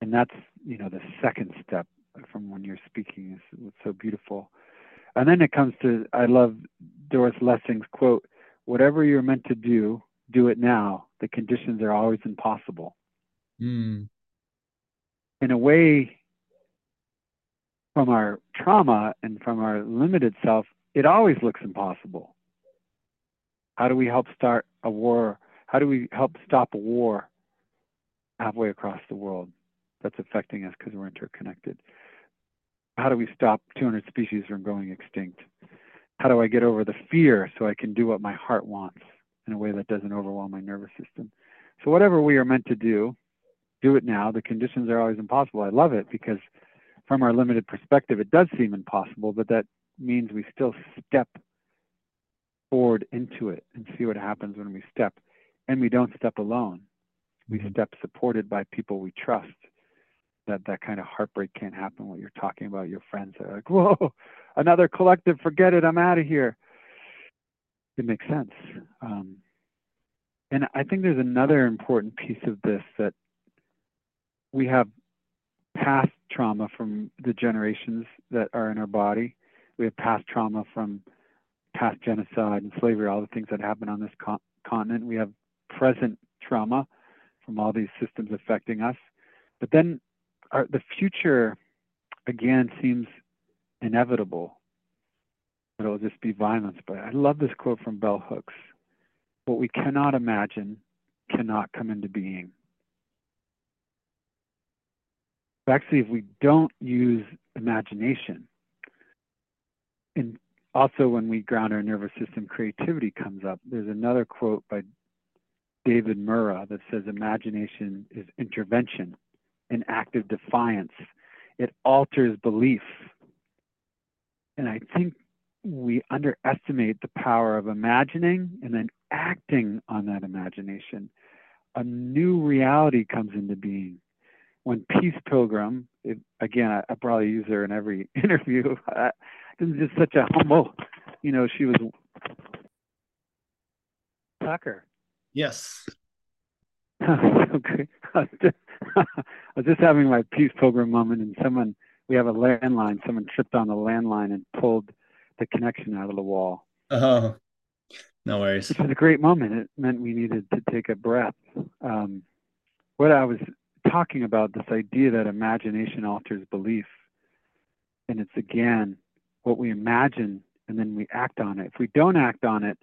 And that's, you know, the second step from when you're speaking is what's so beautiful. And then it comes to I love Doris Lessing's quote: "Whatever you're meant to do, do it now. The conditions are always impossible." Mm. In a way, from our trauma and from our limited self, it always looks impossible. How do we help start a war? How do we help stop a war halfway across the world that's affecting us because we're interconnected? How do we stop 200 species from going extinct? How do I get over the fear so I can do what my heart wants in a way that doesn't overwhelm my nervous system? So, whatever we are meant to do, do it now. The conditions are always impossible. I love it because, from our limited perspective, it does seem impossible, but that means we still step forward into it and see what happens when we step. And we don't step alone, we mm-hmm. step supported by people we trust that that kind of heartbreak can't happen what you're talking about your friends are like [LAUGHS] whoa another collective forget it i'm out of here. It makes sense. Um, and i think there's another important piece of this that we have past trauma from the generations that are in our body. We have past trauma from past genocide and slavery all the things that happen on this co- continent. We have present trauma from all these systems affecting us. But then our, the future again seems inevitable. it'll just be violence. But I love this quote from Bell Hooks What we cannot imagine cannot come into being. Actually, if we don't use imagination, and also when we ground our nervous system, creativity comes up. There's another quote by David Murrah that says imagination is intervention, an act of defiance. It alters belief. And I think we underestimate the power of imagining and then acting on that imagination. A new reality comes into being. When Peace Pilgrim, it, again, I, I, probably use her in every [LAUGHS] interview. I, this is just such a humble, you know, she was Tucker. Yes. [LAUGHS] okay. [LAUGHS] I was, just, I was just having my Peace Pilgrim moment, and someone, we have a landline, someone tripped on the landline and pulled the connection out of the wall. Oh, no worries. It was a great moment. It meant we needed to take a breath. Um, what I was talking about, this idea that imagination alters belief. And it's again what we imagine and then we act on it. If we don't act on it,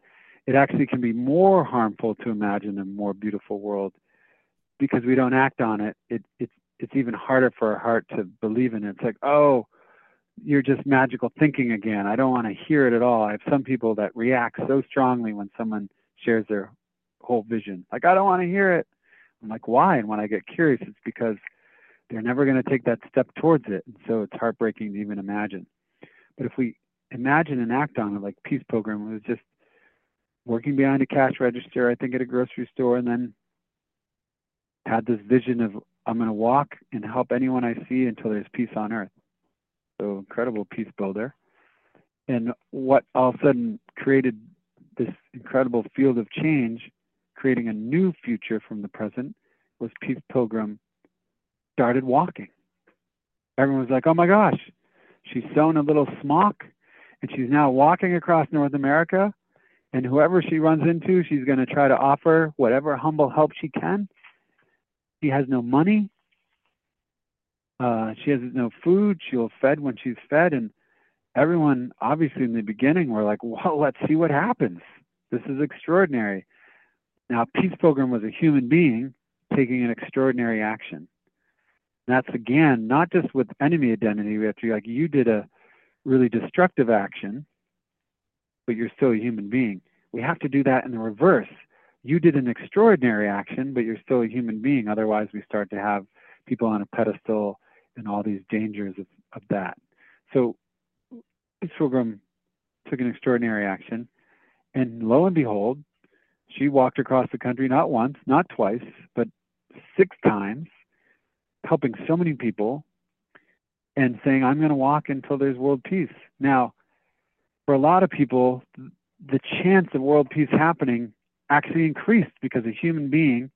it actually can be more harmful to imagine a more beautiful world because we don't act on it. It it's it's even harder for our heart to believe in it. It's like, oh, you're just magical thinking again. I don't want to hear it at all. I have some people that react so strongly when someone shares their whole vision. Like, I don't want to hear it. I'm like, why? And when I get curious, it's because they're never going to take that step towards it. And so it's heartbreaking to even imagine. But if we imagine and act on it, like Peace Pilgrim was just working behind a cash register, I think at a grocery store, and then had this vision of I'm going to walk and help anyone I see until there's peace on earth. So incredible peace builder. And what all of a sudden created this incredible field of change, creating a new future from the present, was Peace Pilgrim started walking. Everyone was like, oh my gosh, she's sewn a little smock and she's now walking across North America. And whoever she runs into, she's going to try to offer whatever humble help she can. She has no money. Uh, she has no food. She'll fed when she's fed. And everyone, obviously, in the beginning, were like, well, [LAUGHS] let's see what happens. This is extraordinary. Now, Peace Pilgrim was a human being taking an extraordinary action. And that's again not just with enemy identity. We have to be like you did a really destructive action, but you're still a human being. We have to do that in the reverse. You did an extraordinary action, but you're still a human being. Otherwise, we start to have people on a pedestal and all these dangers of, of that. So Pilgrim took an extraordinary action, and lo and behold, she walked across the country not once, not twice, but six times, helping so many people and saying, I'm going to walk until there's world peace. Now, for a lot of people, the chance of world peace happening actually increased because a human being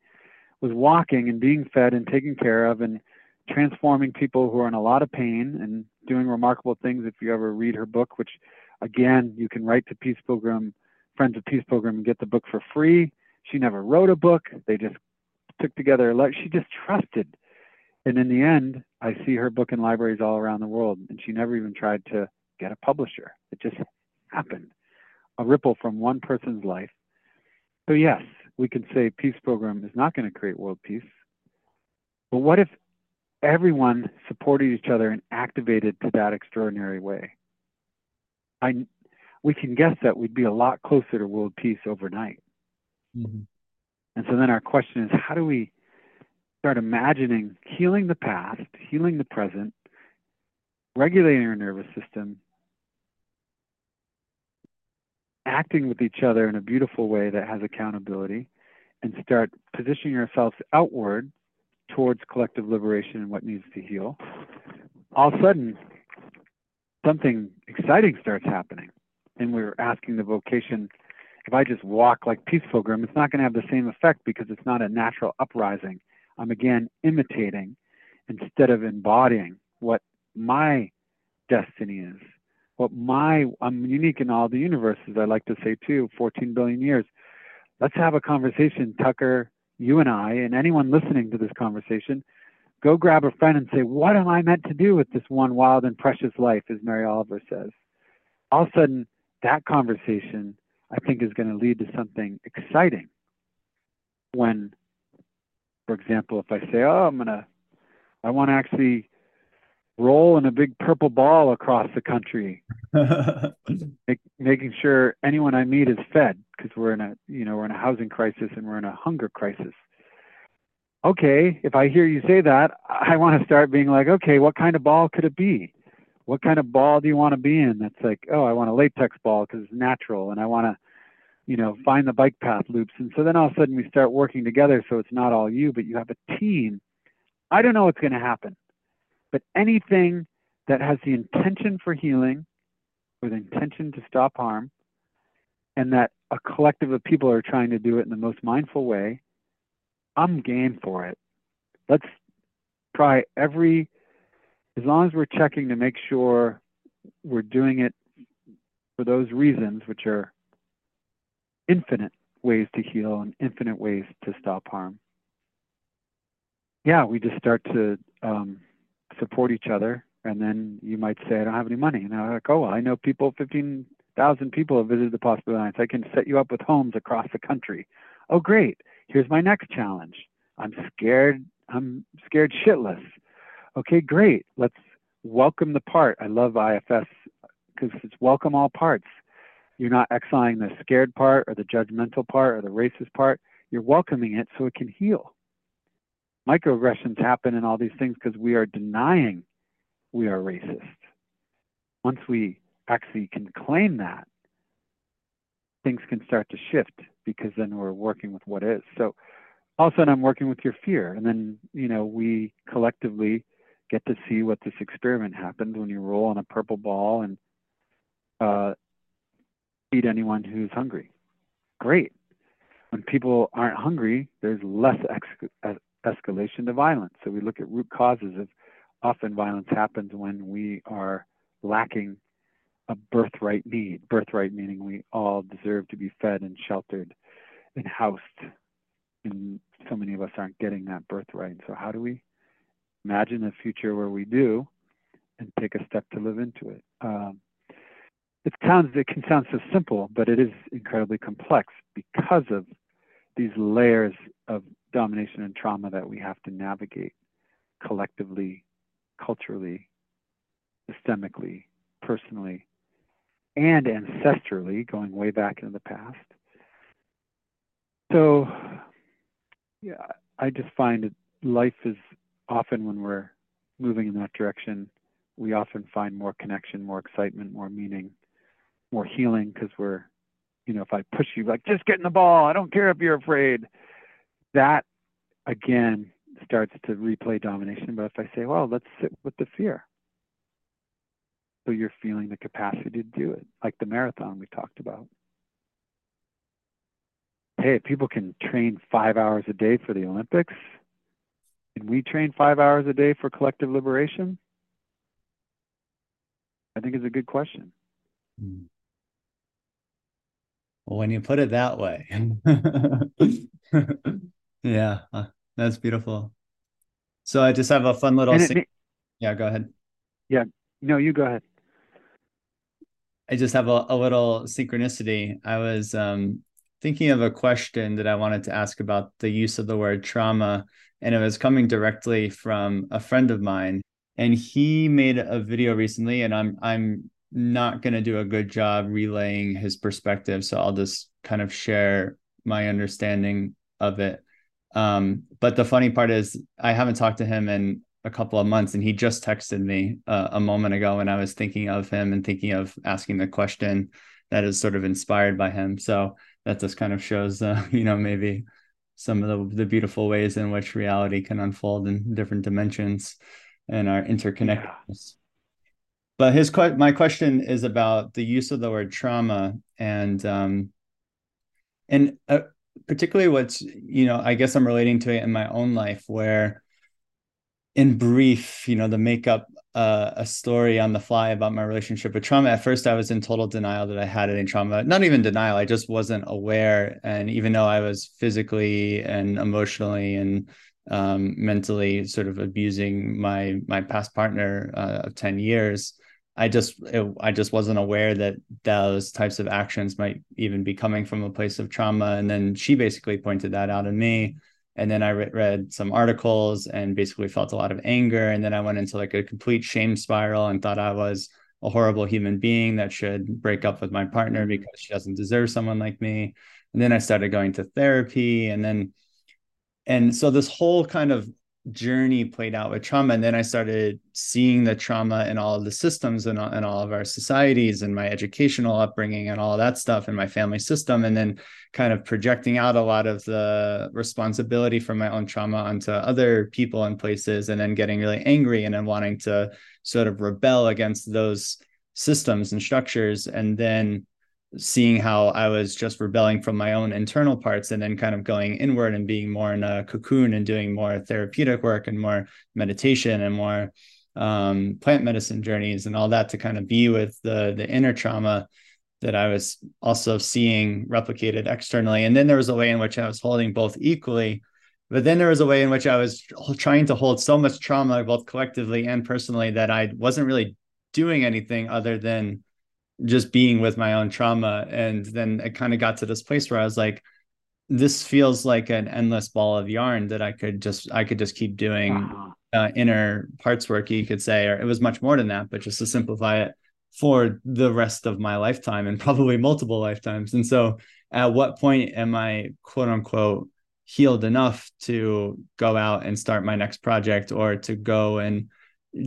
was walking and being fed and taken care of and transforming people who are in a lot of pain and doing remarkable things. If you ever read her book, which again, you can write to Peace Pilgrim, Friends of Peace Pilgrim, and get the book for free. She never wrote a book. They just took together a letter. She just trusted. And in the end, I see her book in libraries all around the world, and she never even tried to get a publisher. It just happened. A ripple from one person's life. So, yes, we can say Peace Pilgrim is not going to create world peace. But what if everyone supported each other and activated to that extraordinary way? I, we can guess that we'd be a lot closer to world peace overnight. Mm-hmm. And so then our question is how do we start imagining healing the past, healing the present, regulating our nervous system, acting with each other in a beautiful way that has accountability, and start positioning ourselves outward towards collective liberation and what needs to heal, all of a sudden, something exciting starts happening. And we're asking the vocation if I just walk like Peace Pilgrim, it's not going to have the same effect because it's not a natural uprising. I'm again imitating instead of embodying what my destiny is. What my, I'm unique in all the universes, I like to say too, 14 billion years. Let's have a conversation, Tucker, you and I, and anyone listening to this conversation. Go grab a friend and say, What am I meant to do with this one wild and precious life, as Mary Oliver says? All of a sudden, that conversation, I think, is going to lead to something exciting. When, for example, if I say, "Oh, I'm gonna, I want to actually roll in a big purple ball across the country, [LAUGHS] make, making sure anyone I meet is fed because we're in a, you know, we're in a housing crisis and we're in a hunger crisis." Okay, if I hear you say that, I want to start being like, okay, what kind of ball could it be? what kind of ball do you want to be in? That's like, oh, I want a latex ball because it's natural, and I want to, you know, find the bike path loops. And so then all of a sudden we start working together, so it's not all you, but you have a team. I don't know what's going to happen, but anything that has the intention for healing, or the intention to stop harm, and that a collective of people are trying to do it in the most mindful way, I'm game for it. Let's try every as long as we're checking to make sure we're doing it for those reasons, which are infinite ways to heal and infinite ways to stop harm. Yeah, we just start to um, support each other. And then you might say, I don't have any money. And I'm like, oh, well, I know people, 15,000 people have visited the Possibility Alliance. I can set you up with homes across the country. Oh, great. Here's my next challenge. I'm scared. I'm scared shitless okay, great. Let's welcome the part. I love IFS because it's welcome all parts. You're not exiling the scared part or the judgmental part or the racist part. You're welcoming it so it can heal. Microaggressions happen and all these things because we are denying we are racist. Once we actually can claim that, things can start to shift because then we're working with what is. So all of a sudden I'm working with your fear. And then, you know, we collectively get to see what this experiment happens when you roll on a purple ball and uh, feed anyone who's hungry. Great. When people aren't hungry, there's less ex- escalation to violence. So we look at root causes of often violence happens when we are lacking a birthright need. Birthright meaning we all deserve to be fed and sheltered and housed. And so many of us aren't getting that birthright. So how do we imagine a future where we do and take a step to live into it. Um, it sounds it can sound so simple, but it is incredibly complex because of these layers of domination and trauma that we have to navigate collectively, culturally, systemically, personally, and ancestrally, going way back into the past. So, yeah, I just find that life is often when we're moving in that direction, we often find more connection, more excitement, more meaning, more healing because we're, you know, if I push you like, just get in the ball, I don't care if you're afraid, that again starts to replay domination. But if I say, well, let's sit with the fear. So you're feeling the capacity to do it, like the marathon we talked about. Hey, people can train five hours a day for the Olympics can we train five hours a day for collective liberation? I think it's a good question. Hmm. Well, when you put it that way, [LAUGHS] yeah, uh, that's beautiful. So I just have a fun little. It, yeah, go ahead. Yeah, no, you go ahead. I just have a, a little synchronicity. I was um, thinking of a question that I wanted to ask about the use of the word trauma and it was coming directly from a friend of mine and he made a video recently and i'm i'm not going to do a good job relaying his perspective so i'll just kind of share my understanding of it um, but the funny part is i haven't talked to him in a couple of months and he just texted me uh, a moment ago when i was thinking of him and thinking of asking the question that is sort of inspired by him so that just kind of shows uh, [LAUGHS] you know maybe some of the, the beautiful ways in which reality can unfold in different dimensions and our interconnectedness. Yeah. But his my question is about the use of the word trauma and um, and uh, particularly what's you know I guess I'm relating to it in my own life where in brief you know the makeup uh, a story on the fly about my relationship with trauma. At first, I was in total denial that I had any trauma. Not even denial. I just wasn't aware. And even though I was physically and emotionally and um, mentally sort of abusing my my past partner uh, of ten years, I just I just wasn't aware that those types of actions might even be coming from a place of trauma. And then she basically pointed that out in me. And then I re- read some articles and basically felt a lot of anger. And then I went into like a complete shame spiral and thought I was a horrible human being that should break up with my partner mm-hmm. because she doesn't deserve someone like me. And then I started going to therapy and then and so this whole kind of journey played out with trauma and then i started seeing the trauma in all of the systems and all, in all of our societies and my educational upbringing and all that stuff in my family system and then kind of projecting out a lot of the responsibility for my own trauma onto other people and places and then getting really angry and then wanting to sort of rebel against those systems and structures. And then seeing how I was just rebelling from my own internal parts and then kind of going inward and being more in a cocoon and doing more therapeutic work and more meditation and more um, plant medicine journeys and all that to kind of be with the the inner trauma that I was also seeing replicated externally. And then there was a way in which I was holding both equally. But then there was a way in which I was trying to hold so much trauma, both collectively and personally, that I wasn't really doing anything other than just being with my own trauma. And then it kind of got to this place where I was like, this feels like an endless ball of yarn that I could just I could just keep doing uh-huh. uh, inner parts work, you could say, or it was much more than that, but just to simplify it for the rest of my lifetime and [LAUGHS] probably multiple lifetimes. And so, at what point am I quote unquote healed enough to go out and start my next project or to go and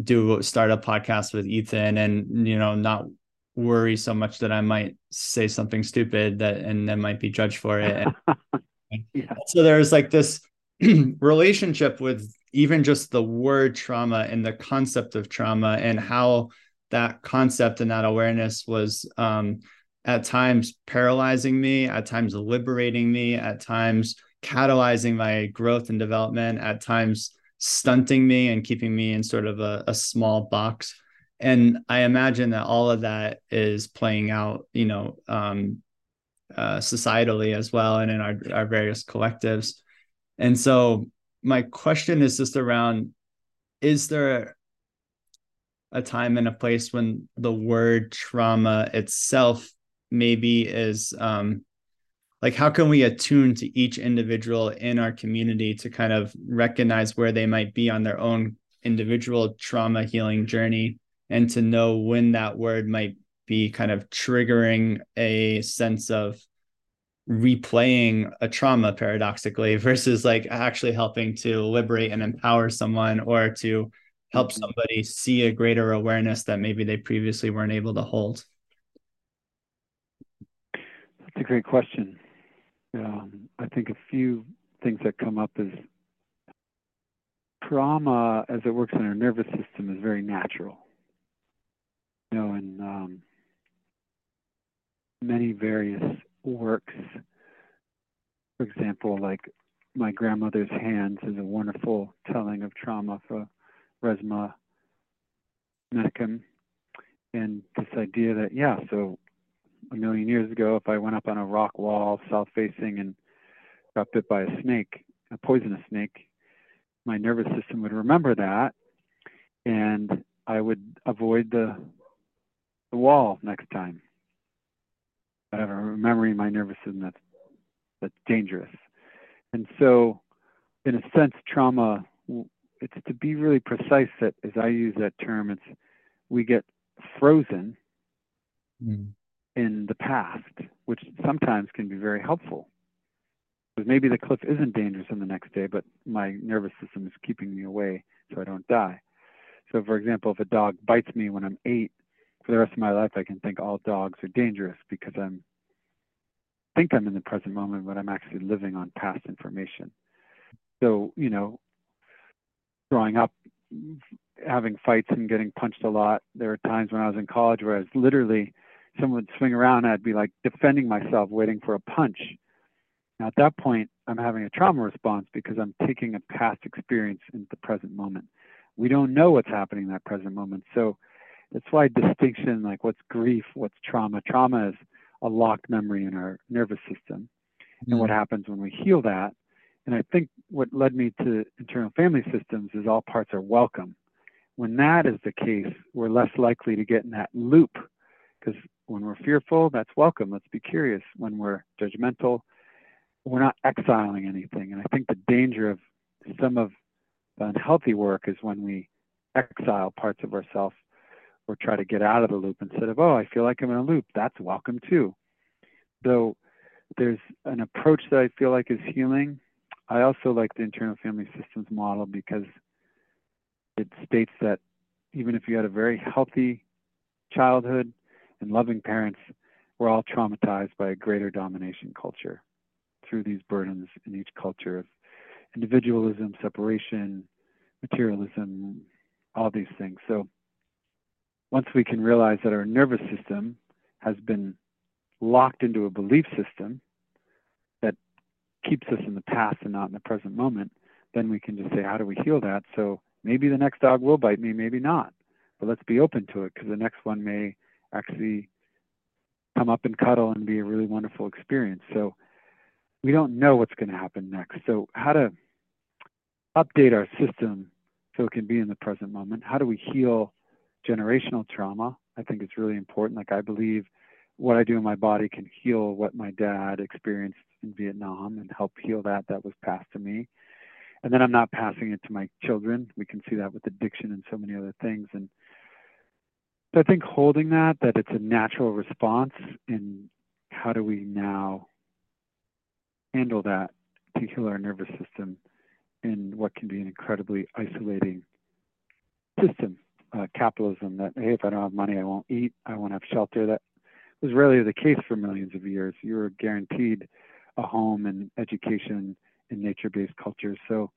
do start a podcast with Ethan and you know not worry so much that I might say something stupid that and then might be judged for it. [LAUGHS] yeah. So there's like this [CLEARS THROAT] relationship with even just the word trauma and the concept of trauma and how that concept and that awareness was um, at times paralyzing me, at times liberating me, at times catalyzing my growth and development, at times stunting me and keeping me in sort of a, a small box and I imagine that all of that is playing out, you know, um, uh, societally as well, and in our our various collectives. And so, my question is just around: Is there a time and a place when the word trauma itself maybe is um, like how can we attune to each individual in our community to kind of recognize where they might be on their own individual trauma healing journey and to know when that word might be kind of triggering a sense of replaying a trauma paradoxically [LAUGHS] versus like actually helping to liberate and empower someone or to help mm-hmm. somebody see a greater awareness that maybe they previously weren't able to hold. That's a great question. Um, i think a few things that come up is trauma as it works in our nervous system is very natural you know, in um, many various works. For example, like my grandmother's hands is a wonderful telling of trauma for Resmaa Menakem. And this idea that, yeah, so a million years ago, if I went up on a rock wall south facing and got bit by a snake, a poisonous snake, my nervous system would remember that and I would avoid the the wall next time. I have a memory in my nervous system that's that's dangerous. And so, in a sense, trauma. It's to be really precise that, as I use that term, it's we get frozen mm. in the past, which sometimes can be very helpful. Because maybe the cliff isn't dangerous on the next day, but my nervous system is keeping me away so I don't die. So, for example, if a dog bites me when I'm eight, for the rest of my life, I can think all dogs are dangerous because I'm think I'm in the present moment, but I'm actually living on past information. So, you know, growing up, having fights and getting punched a lot, there were times when I was in college where I was literally, someone would swing around, I'd be like defending myself, waiting for a punch. Now, at that point, I'm having a trauma response because I'm taking a past experience into the present moment. We don't know what's happening in that present moment. So, that's why distinction, like what's grief, what's trauma. Trauma is a locked memory in our nervous system. And what mm. happens when we heal that, and I think what led me to internal family systems is all parts are welcome. when that is the case, we're less likely to get in that loop because when we're fearful, that's welcome. Let's be curious. When we're judgmental, we're not exiling anything. And I think the danger of some of the unhealthy work is when we exile parts of ourselves or try to get out of the loop instead of, oh, I feel like I'm in a loop. That's welcome too. Though there's an approach that I feel like is healing. I also like the internal family systems model because it states that even if you had a very healthy childhood and loving parents, we're all traumatized by a greater domination culture through these burdens in each culture of individualism, separation, materialism, all these things. So once we can realize that our nervous system has been locked into a belief system that keeps us in the past and not in the present moment, then we can just say, how do we heal that? So maybe the next dog will bite me, maybe not. But let's be open to it because the next one may actually come up and cuddle and be a really wonderful experience. So we don't know what's going to happen next. So how to update our system so it can be in the present moment? How do we heal generational trauma? I think it's really important. Like I believe what I do in my body can heal what my dad experienced in Vietnam and help heal that that was passed to me. And then I'm not passing it to my children. We can see that with addiction and so many other things. And so I think holding that, that it's a natural response, and how do we now handle that to heal our nervous system in what can be an incredibly isolating system, uh, capitalism that, hey, if I don't have money, I won't eat, I won't have shelter. That was rarely the case for millions of years. You were guaranteed a home and education in nature-based cultures. So,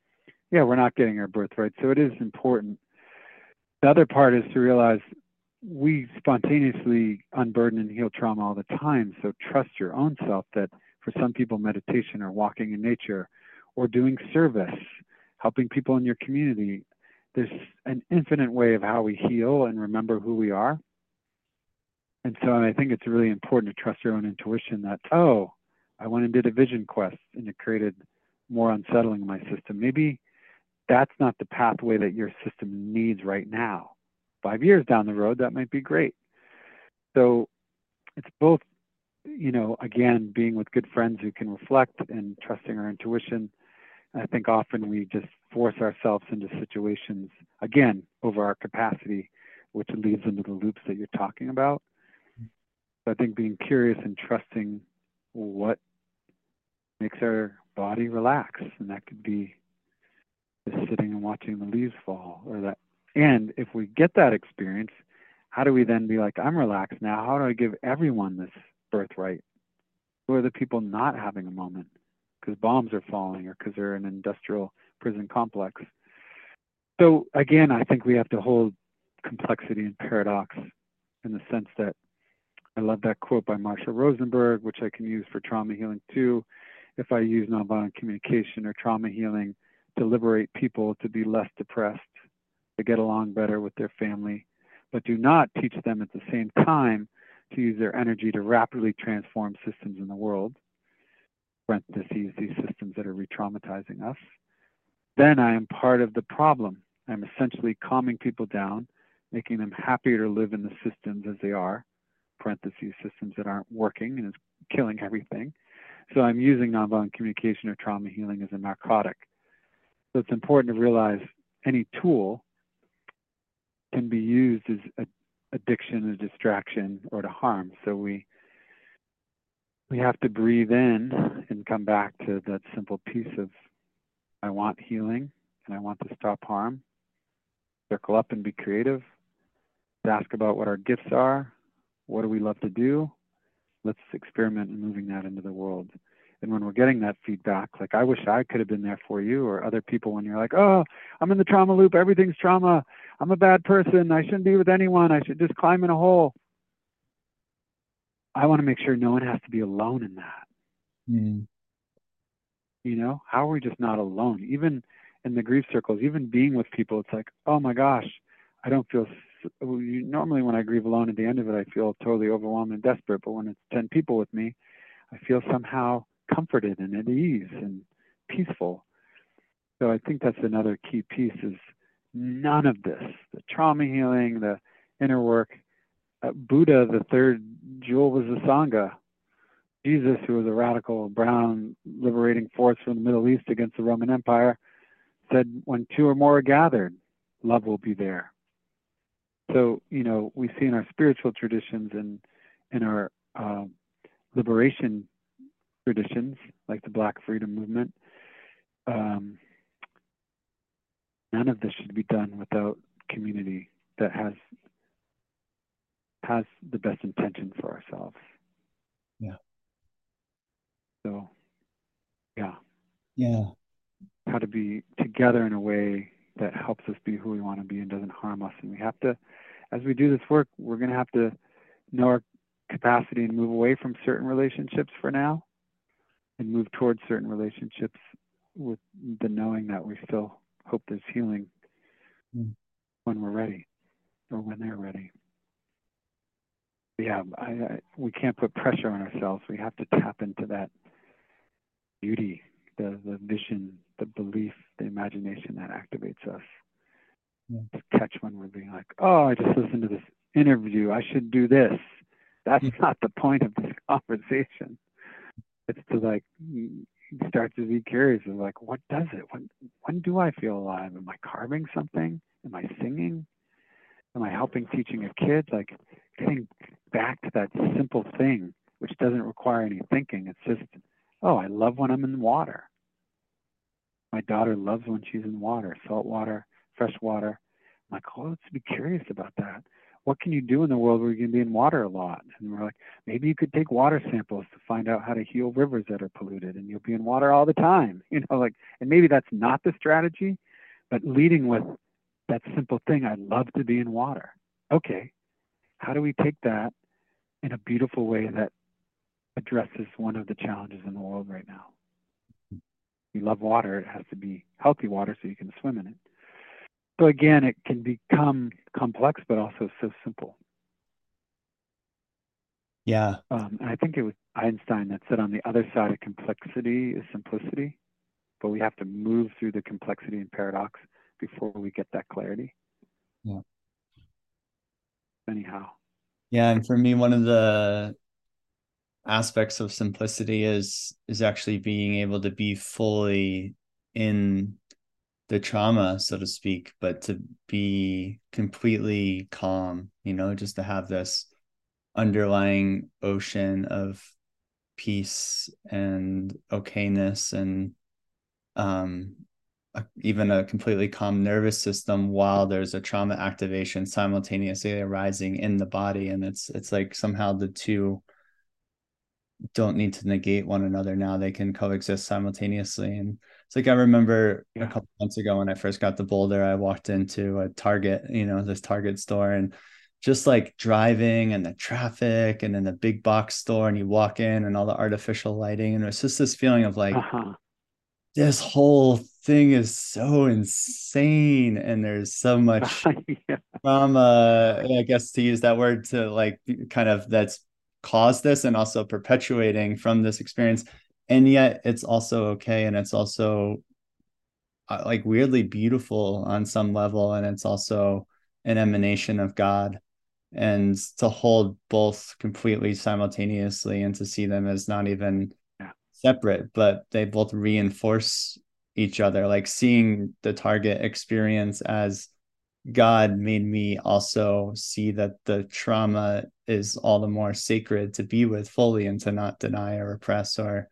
yeah, we're not getting our birthright. So it is important. The other part is to realize we spontaneously unburden and heal trauma all the time. So trust your own self that for some people, meditation or walking in nature or doing service, helping people in your community, there's an infinite way of how we heal and remember who we are. And so I think it's really important to trust your own intuition that, oh, I went and did a vision quest and it created more unsettling in my system. Maybe that's not the pathway that your system needs right now. Five years down the road, that might be great. So it's both, you know, again, being with good friends who can reflect and trusting our intuition. I think often we just force ourselves into situations, again, over our capacity, which leads into the loops that you're talking about. So I think being curious and trusting what makes our body relax, and that could be just sitting and watching the leaves fall, or that. And if we get that experience, how do we then be like, I'm relaxed now? How do I give everyone this birthright? Who are the people not having a moment because bombs are falling or because they're an industrial prison complex? So again, I think we have to hold complexity and paradox in the sense that I love that quote by Marshall Rosenberg, which I can use for trauma healing too. If I use nonviolent communication or trauma healing to liberate people to be less depressed, to get along better with their family, but do not teach them at the same time to use their energy to rapidly transform systems in the world, parentheses, these systems that are re traumatizing us, then I am part of the problem. I'm essentially calming people down, making them happier to live in the systems as they are, parentheses, systems that aren't working and is killing everything. So I'm using nonviolent communication or trauma healing as a narcotic. So it's important to realize any tool can be used as a addiction, a distraction, or to harm. So we we have to breathe in and come back to that simple piece of I want healing and I want to stop harm. Circle up and be creative. Ask about what our gifts are. What do we love to do? Let's experiment in moving that into the world. And when we're getting that feedback, like I wish I could have been there for you, or other people, when you're like, oh, I'm in the trauma loop, everything's trauma, I'm a bad person, I shouldn't be with anyone, I should just climb in a hole. I want to make sure no one has to be alone in that. Mm. You know, how are we just not alone? Even in the grief circles, even being with people, it's like, oh my gosh, I don't feel. Normally, when I grieve alone, at the end of it, I feel totally overwhelmed and desperate. But when it's ten people with me, I feel somehow comforted and at ease and peaceful. So I think that's another key piece is none of this the trauma healing, the inner work. Uh, Buddha, the third jewel, was the Sangha. Jesus, who was a radical brown liberating force from the Middle East against the Roman Empire, said, When two or more are gathered, love will be there. So, you know, we see in our spiritual traditions and in our uh, liberation traditions, like the Black Freedom Movement, um, none of this should be done without community that has has the best intention for ourselves. Yeah. So, yeah. Yeah. How to be together in a way that helps us be who we want to be and doesn't harm us. And we have to, as we do this work, we're going to have to know our capacity and move away from certain relationships for now and move towards certain relationships with the knowing that we still hope there's healing mm. when we're ready or when they're ready. Yeah, I, I, we can't put pressure on ourselves. We have to tap into that beauty, the, the vision, the belief, the imagination that activates us. Yeah. To catch when we're being like, oh, I just listened to this interview. I should do this. That's mm. not the point of this [LAUGHS] conversation. It's to like start to be curious of like, what does it? When when do I feel alive? Am I carving something? Am I singing? Am I helping teaching a kid? Like getting back to that simple thing, which doesn't require any thinking. It's just, oh, I love when I'm in the water. My daughter loves when she's in water, salt water, fresh water. I'm like, oh, let's be curious about that what can you do in the world where you can be in water a lot? And we're like, maybe you could take water samples to find out how to heal rivers that are polluted and you'll be in water all the time. [LAUGHS] You know, like, and maybe that's not the strategy, but leading with that simple thing, I'd love to be in water. Okay, how do we take that in a beautiful way that addresses one of the challenges in the world right now? You love water, it has to be healthy water so you can swim in it. So again, it can become complex, but also so simple. Yeah. Um, I think it was Einstein that said on the other side of complexity is simplicity, but we have to move through the complexity and paradox before we get that clarity. Yeah. Anyhow. Yeah, and for me, one of the aspects of simplicity is is actually being able to be fully in the trauma, so to speak, but to be completely calm, you know, just to have this underlying ocean of peace and okayness and um a, even a completely calm nervous system while there's a trauma activation simultaneously arising in the body and it's it's like somehow the two don't need to negate one another now they can coexist simultaneously and it's like I remember yeah. a couple months ago when I first got the Boulder, I walked into a Target, you know, this Target store and just like driving and the traffic and then the big box store and you walk in and all the artificial lighting and it's just this feeling of like uh-huh. this whole thing is so insane and there's so [LAUGHS] much yeah. trauma i guess to use that word to like kind of that's caused this and also perpetuating from this experience and yet it's also okay and it's also uh, like weirdly beautiful on some level and it's also an emanation of god and to hold both completely simultaneously and to see them as not even yeah. separate but they both reinforce each other. Like seeing the target experience as god made me also see that the trauma is all the more sacred to be with fully and to not deny or repress or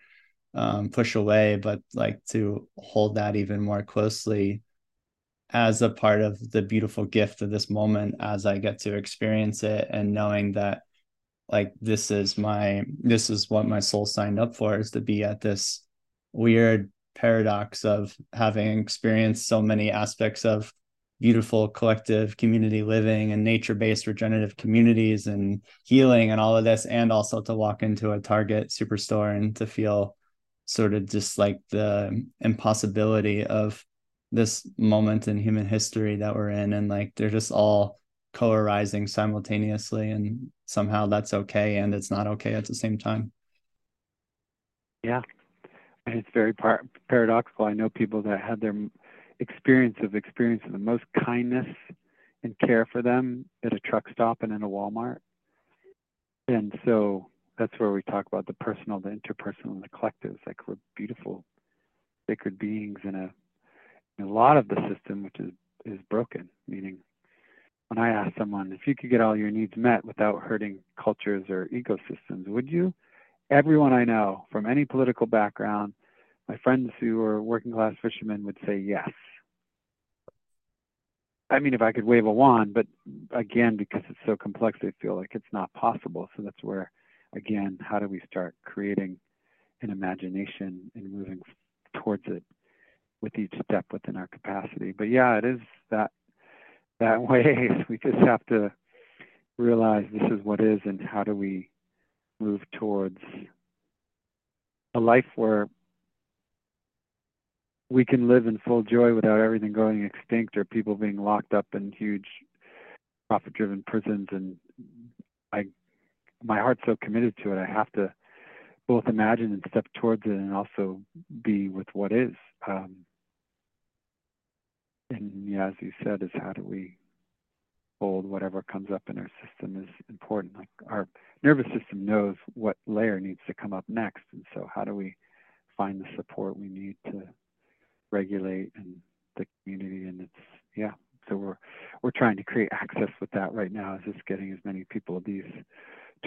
um, push away, but like to hold that even more closely as a part of the beautiful gift of this moment as I get to experience it and knowing that like this is my this is what my soul signed up for is to be at this weird paradox of having experienced so many aspects of beautiful collective community living and nature-based regenerative communities and healing and all of this and also to walk into a target superstore and to feel sort of just like the impossibility of this moment in human history that we're in and like they're just all co-arising simultaneously and somehow that's okay and it's not okay at the same time. Yeah and it's very par- paradoxical i know people that had their experience of experiencing the most kindness and care for them at a truck stop and in a Walmart. And so that's where we talk about the personal, the interpersonal, and the collective. It's like we're beautiful, sacred beings in a, in a lot of the system, which is is broken. Meaning, when I ask someone if you could get all your needs met without hurting cultures or ecosystems, would you? Everyone I know from any political background, my friends who are working class fishermen would say yes. I mean, if I could wave a wand, but again, because it's so complex, they feel like it's not possible. So that's where, again, how do we start creating an imagination and moving towards it with each step within our capacity? But yeah, it is that that [LAUGHS] way. We just have to realize this is what is, and how do we move towards a life where we can live in full joy without everything going extinct or people being locked up in huge profit driven prisons. And I my heart's so committed to it I have to both imagine and step towards it and also be with what is. Um, and yeah as you said is how do we whatever comes up in our system is important. Like our nervous system knows what layer needs to come up next and so how do we find the support we need to regulate and the community? And it's yeah so we're we're trying to create access with that right now is just getting as many people these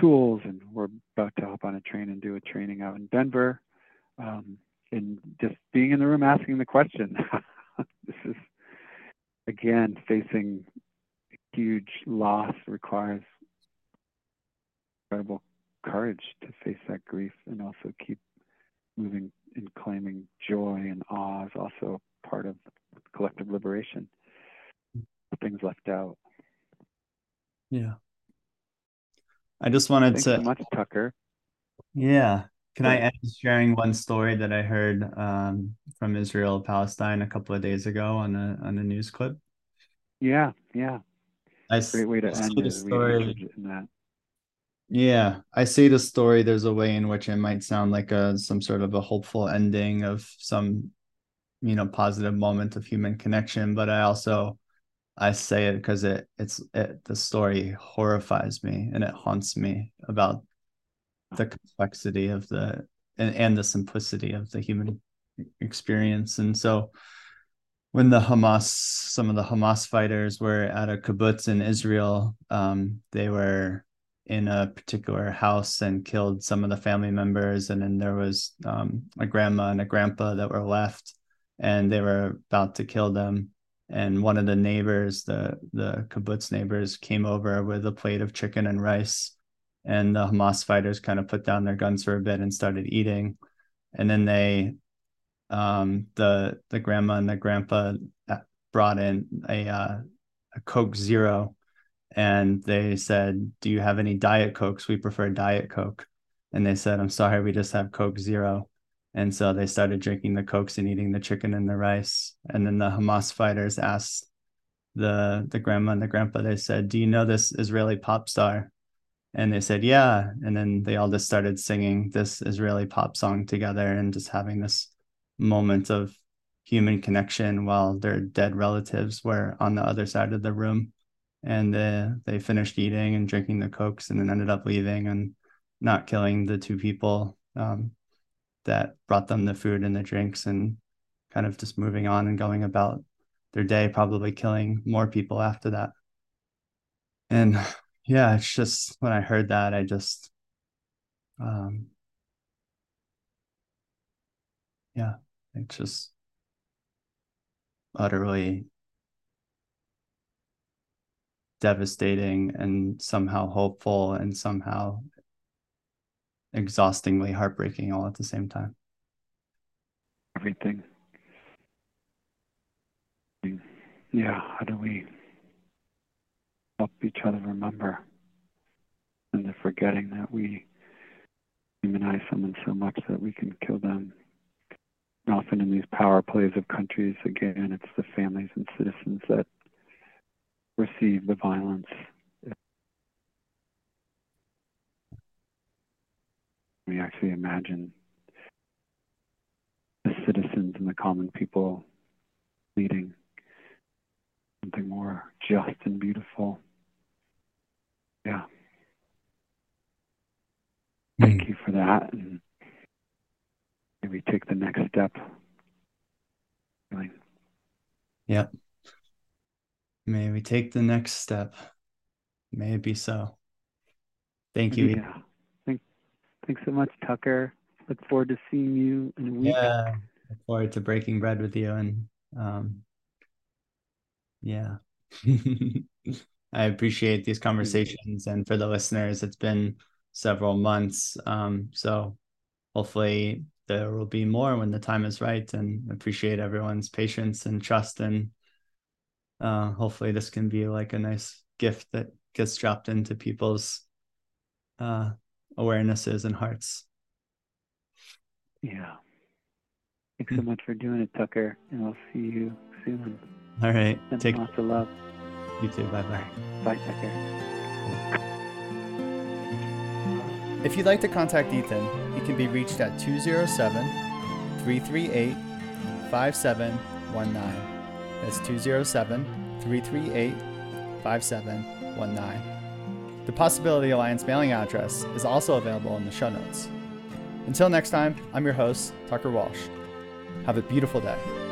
tools and we're about to hop on a train and do a training out in denver um, and just being in the room asking the question. [LAUGHS] This is again facing huge loss requires incredible courage to face that grief and also keep moving and claiming joy and awe is also part of collective liberation. Things left out. Yeah. I just wanted Thanks to so much, Tucker. Yeah. Can I end sharing one story that I heard um, from Israel Palestine a couple of days ago on a on a news clip? Yeah, yeah. I Great way to I end see the. Story. in that. Yeah, I see the story. There's a way in which it might sound like a some sort of a hopeful ending of some, you know, positive moment of human connection. But I also I say it because it it's it the story horrifies me and it haunts me about the complexity of the and, and the simplicity of the human experience. And so when the Hamas, some of the Hamas fighters were at a kibbutz in Israel, um, they were in a particular house and killed some of the family members. And then there was um, a grandma and a grandpa that were left and they were about to kill them. And one of the neighbors the the kibbutz neighbors came over with a plate of chicken and rice. And the hamas fighters kind of put down their guns for a bit and started eating. And then they um, the the grandma and the grandpa brought in a uh, a coke zero and they said, "Do you have any diet cokes? We prefer diet coke." And they said, "I'm sorry, we just have coke zero. And so they started drinking the cokes and eating the chicken and the rice. And then the Hamas fighters asked the the grandma and the grandpa. They said, "Do you know this Israeli pop star?" And they said, "Yeah." And then they all just started singing this Israeli pop song together and just having this moment of human connection while their dead relatives were on the other side of the room. And uh, they finished eating and drinking the cokes and then ended up leaving and not killing the two people um, that brought them the food and the drinks and kind of just moving on and going about their day probably killing more people after that. And yeah it's just when i heard that i just um yeah it's just utterly devastating and somehow hopeful and somehow exhaustingly heartbreaking all at the same time. Everything. Yeah, how do we help each other remember and the forgetting that we humanize someone so much that we can kill them. Often in these power plays of countries, again, it's the families and citizens that receive the violence. We actually imagine the citizens and the common people leading something more just and beautiful. Yeah. Thank Mm. you for that. And maybe take the next step. Feeling Yep. May we take the next step. May it be so. Thank you. Yeah. Thank, thanks so much, Tucker. Look forward to seeing you in a week. Yeah. Look forward to breaking bread with you and um yeah. [LAUGHS] I appreciate these conversations and for the listeners it's been several months. Um so hopefully there will be more when the time is right and appreciate everyone's patience and trust and uh hopefully this can be like a nice gift that gets dropped into people's uh awarenesses and hearts. Yeah. Thanks so much for doing it, Tucker. And I'll see you soon. All right. And Take lots of love. you too. Bye bye. Bye, Tucker. If you'd like to contact Ethan, he can be reached at 207 338 5719. That's 207 338 5719. The Possibility Alliance mailing address is also available in the show notes. Until next time, I'm your host, Tucker Walsh. Have a beautiful day.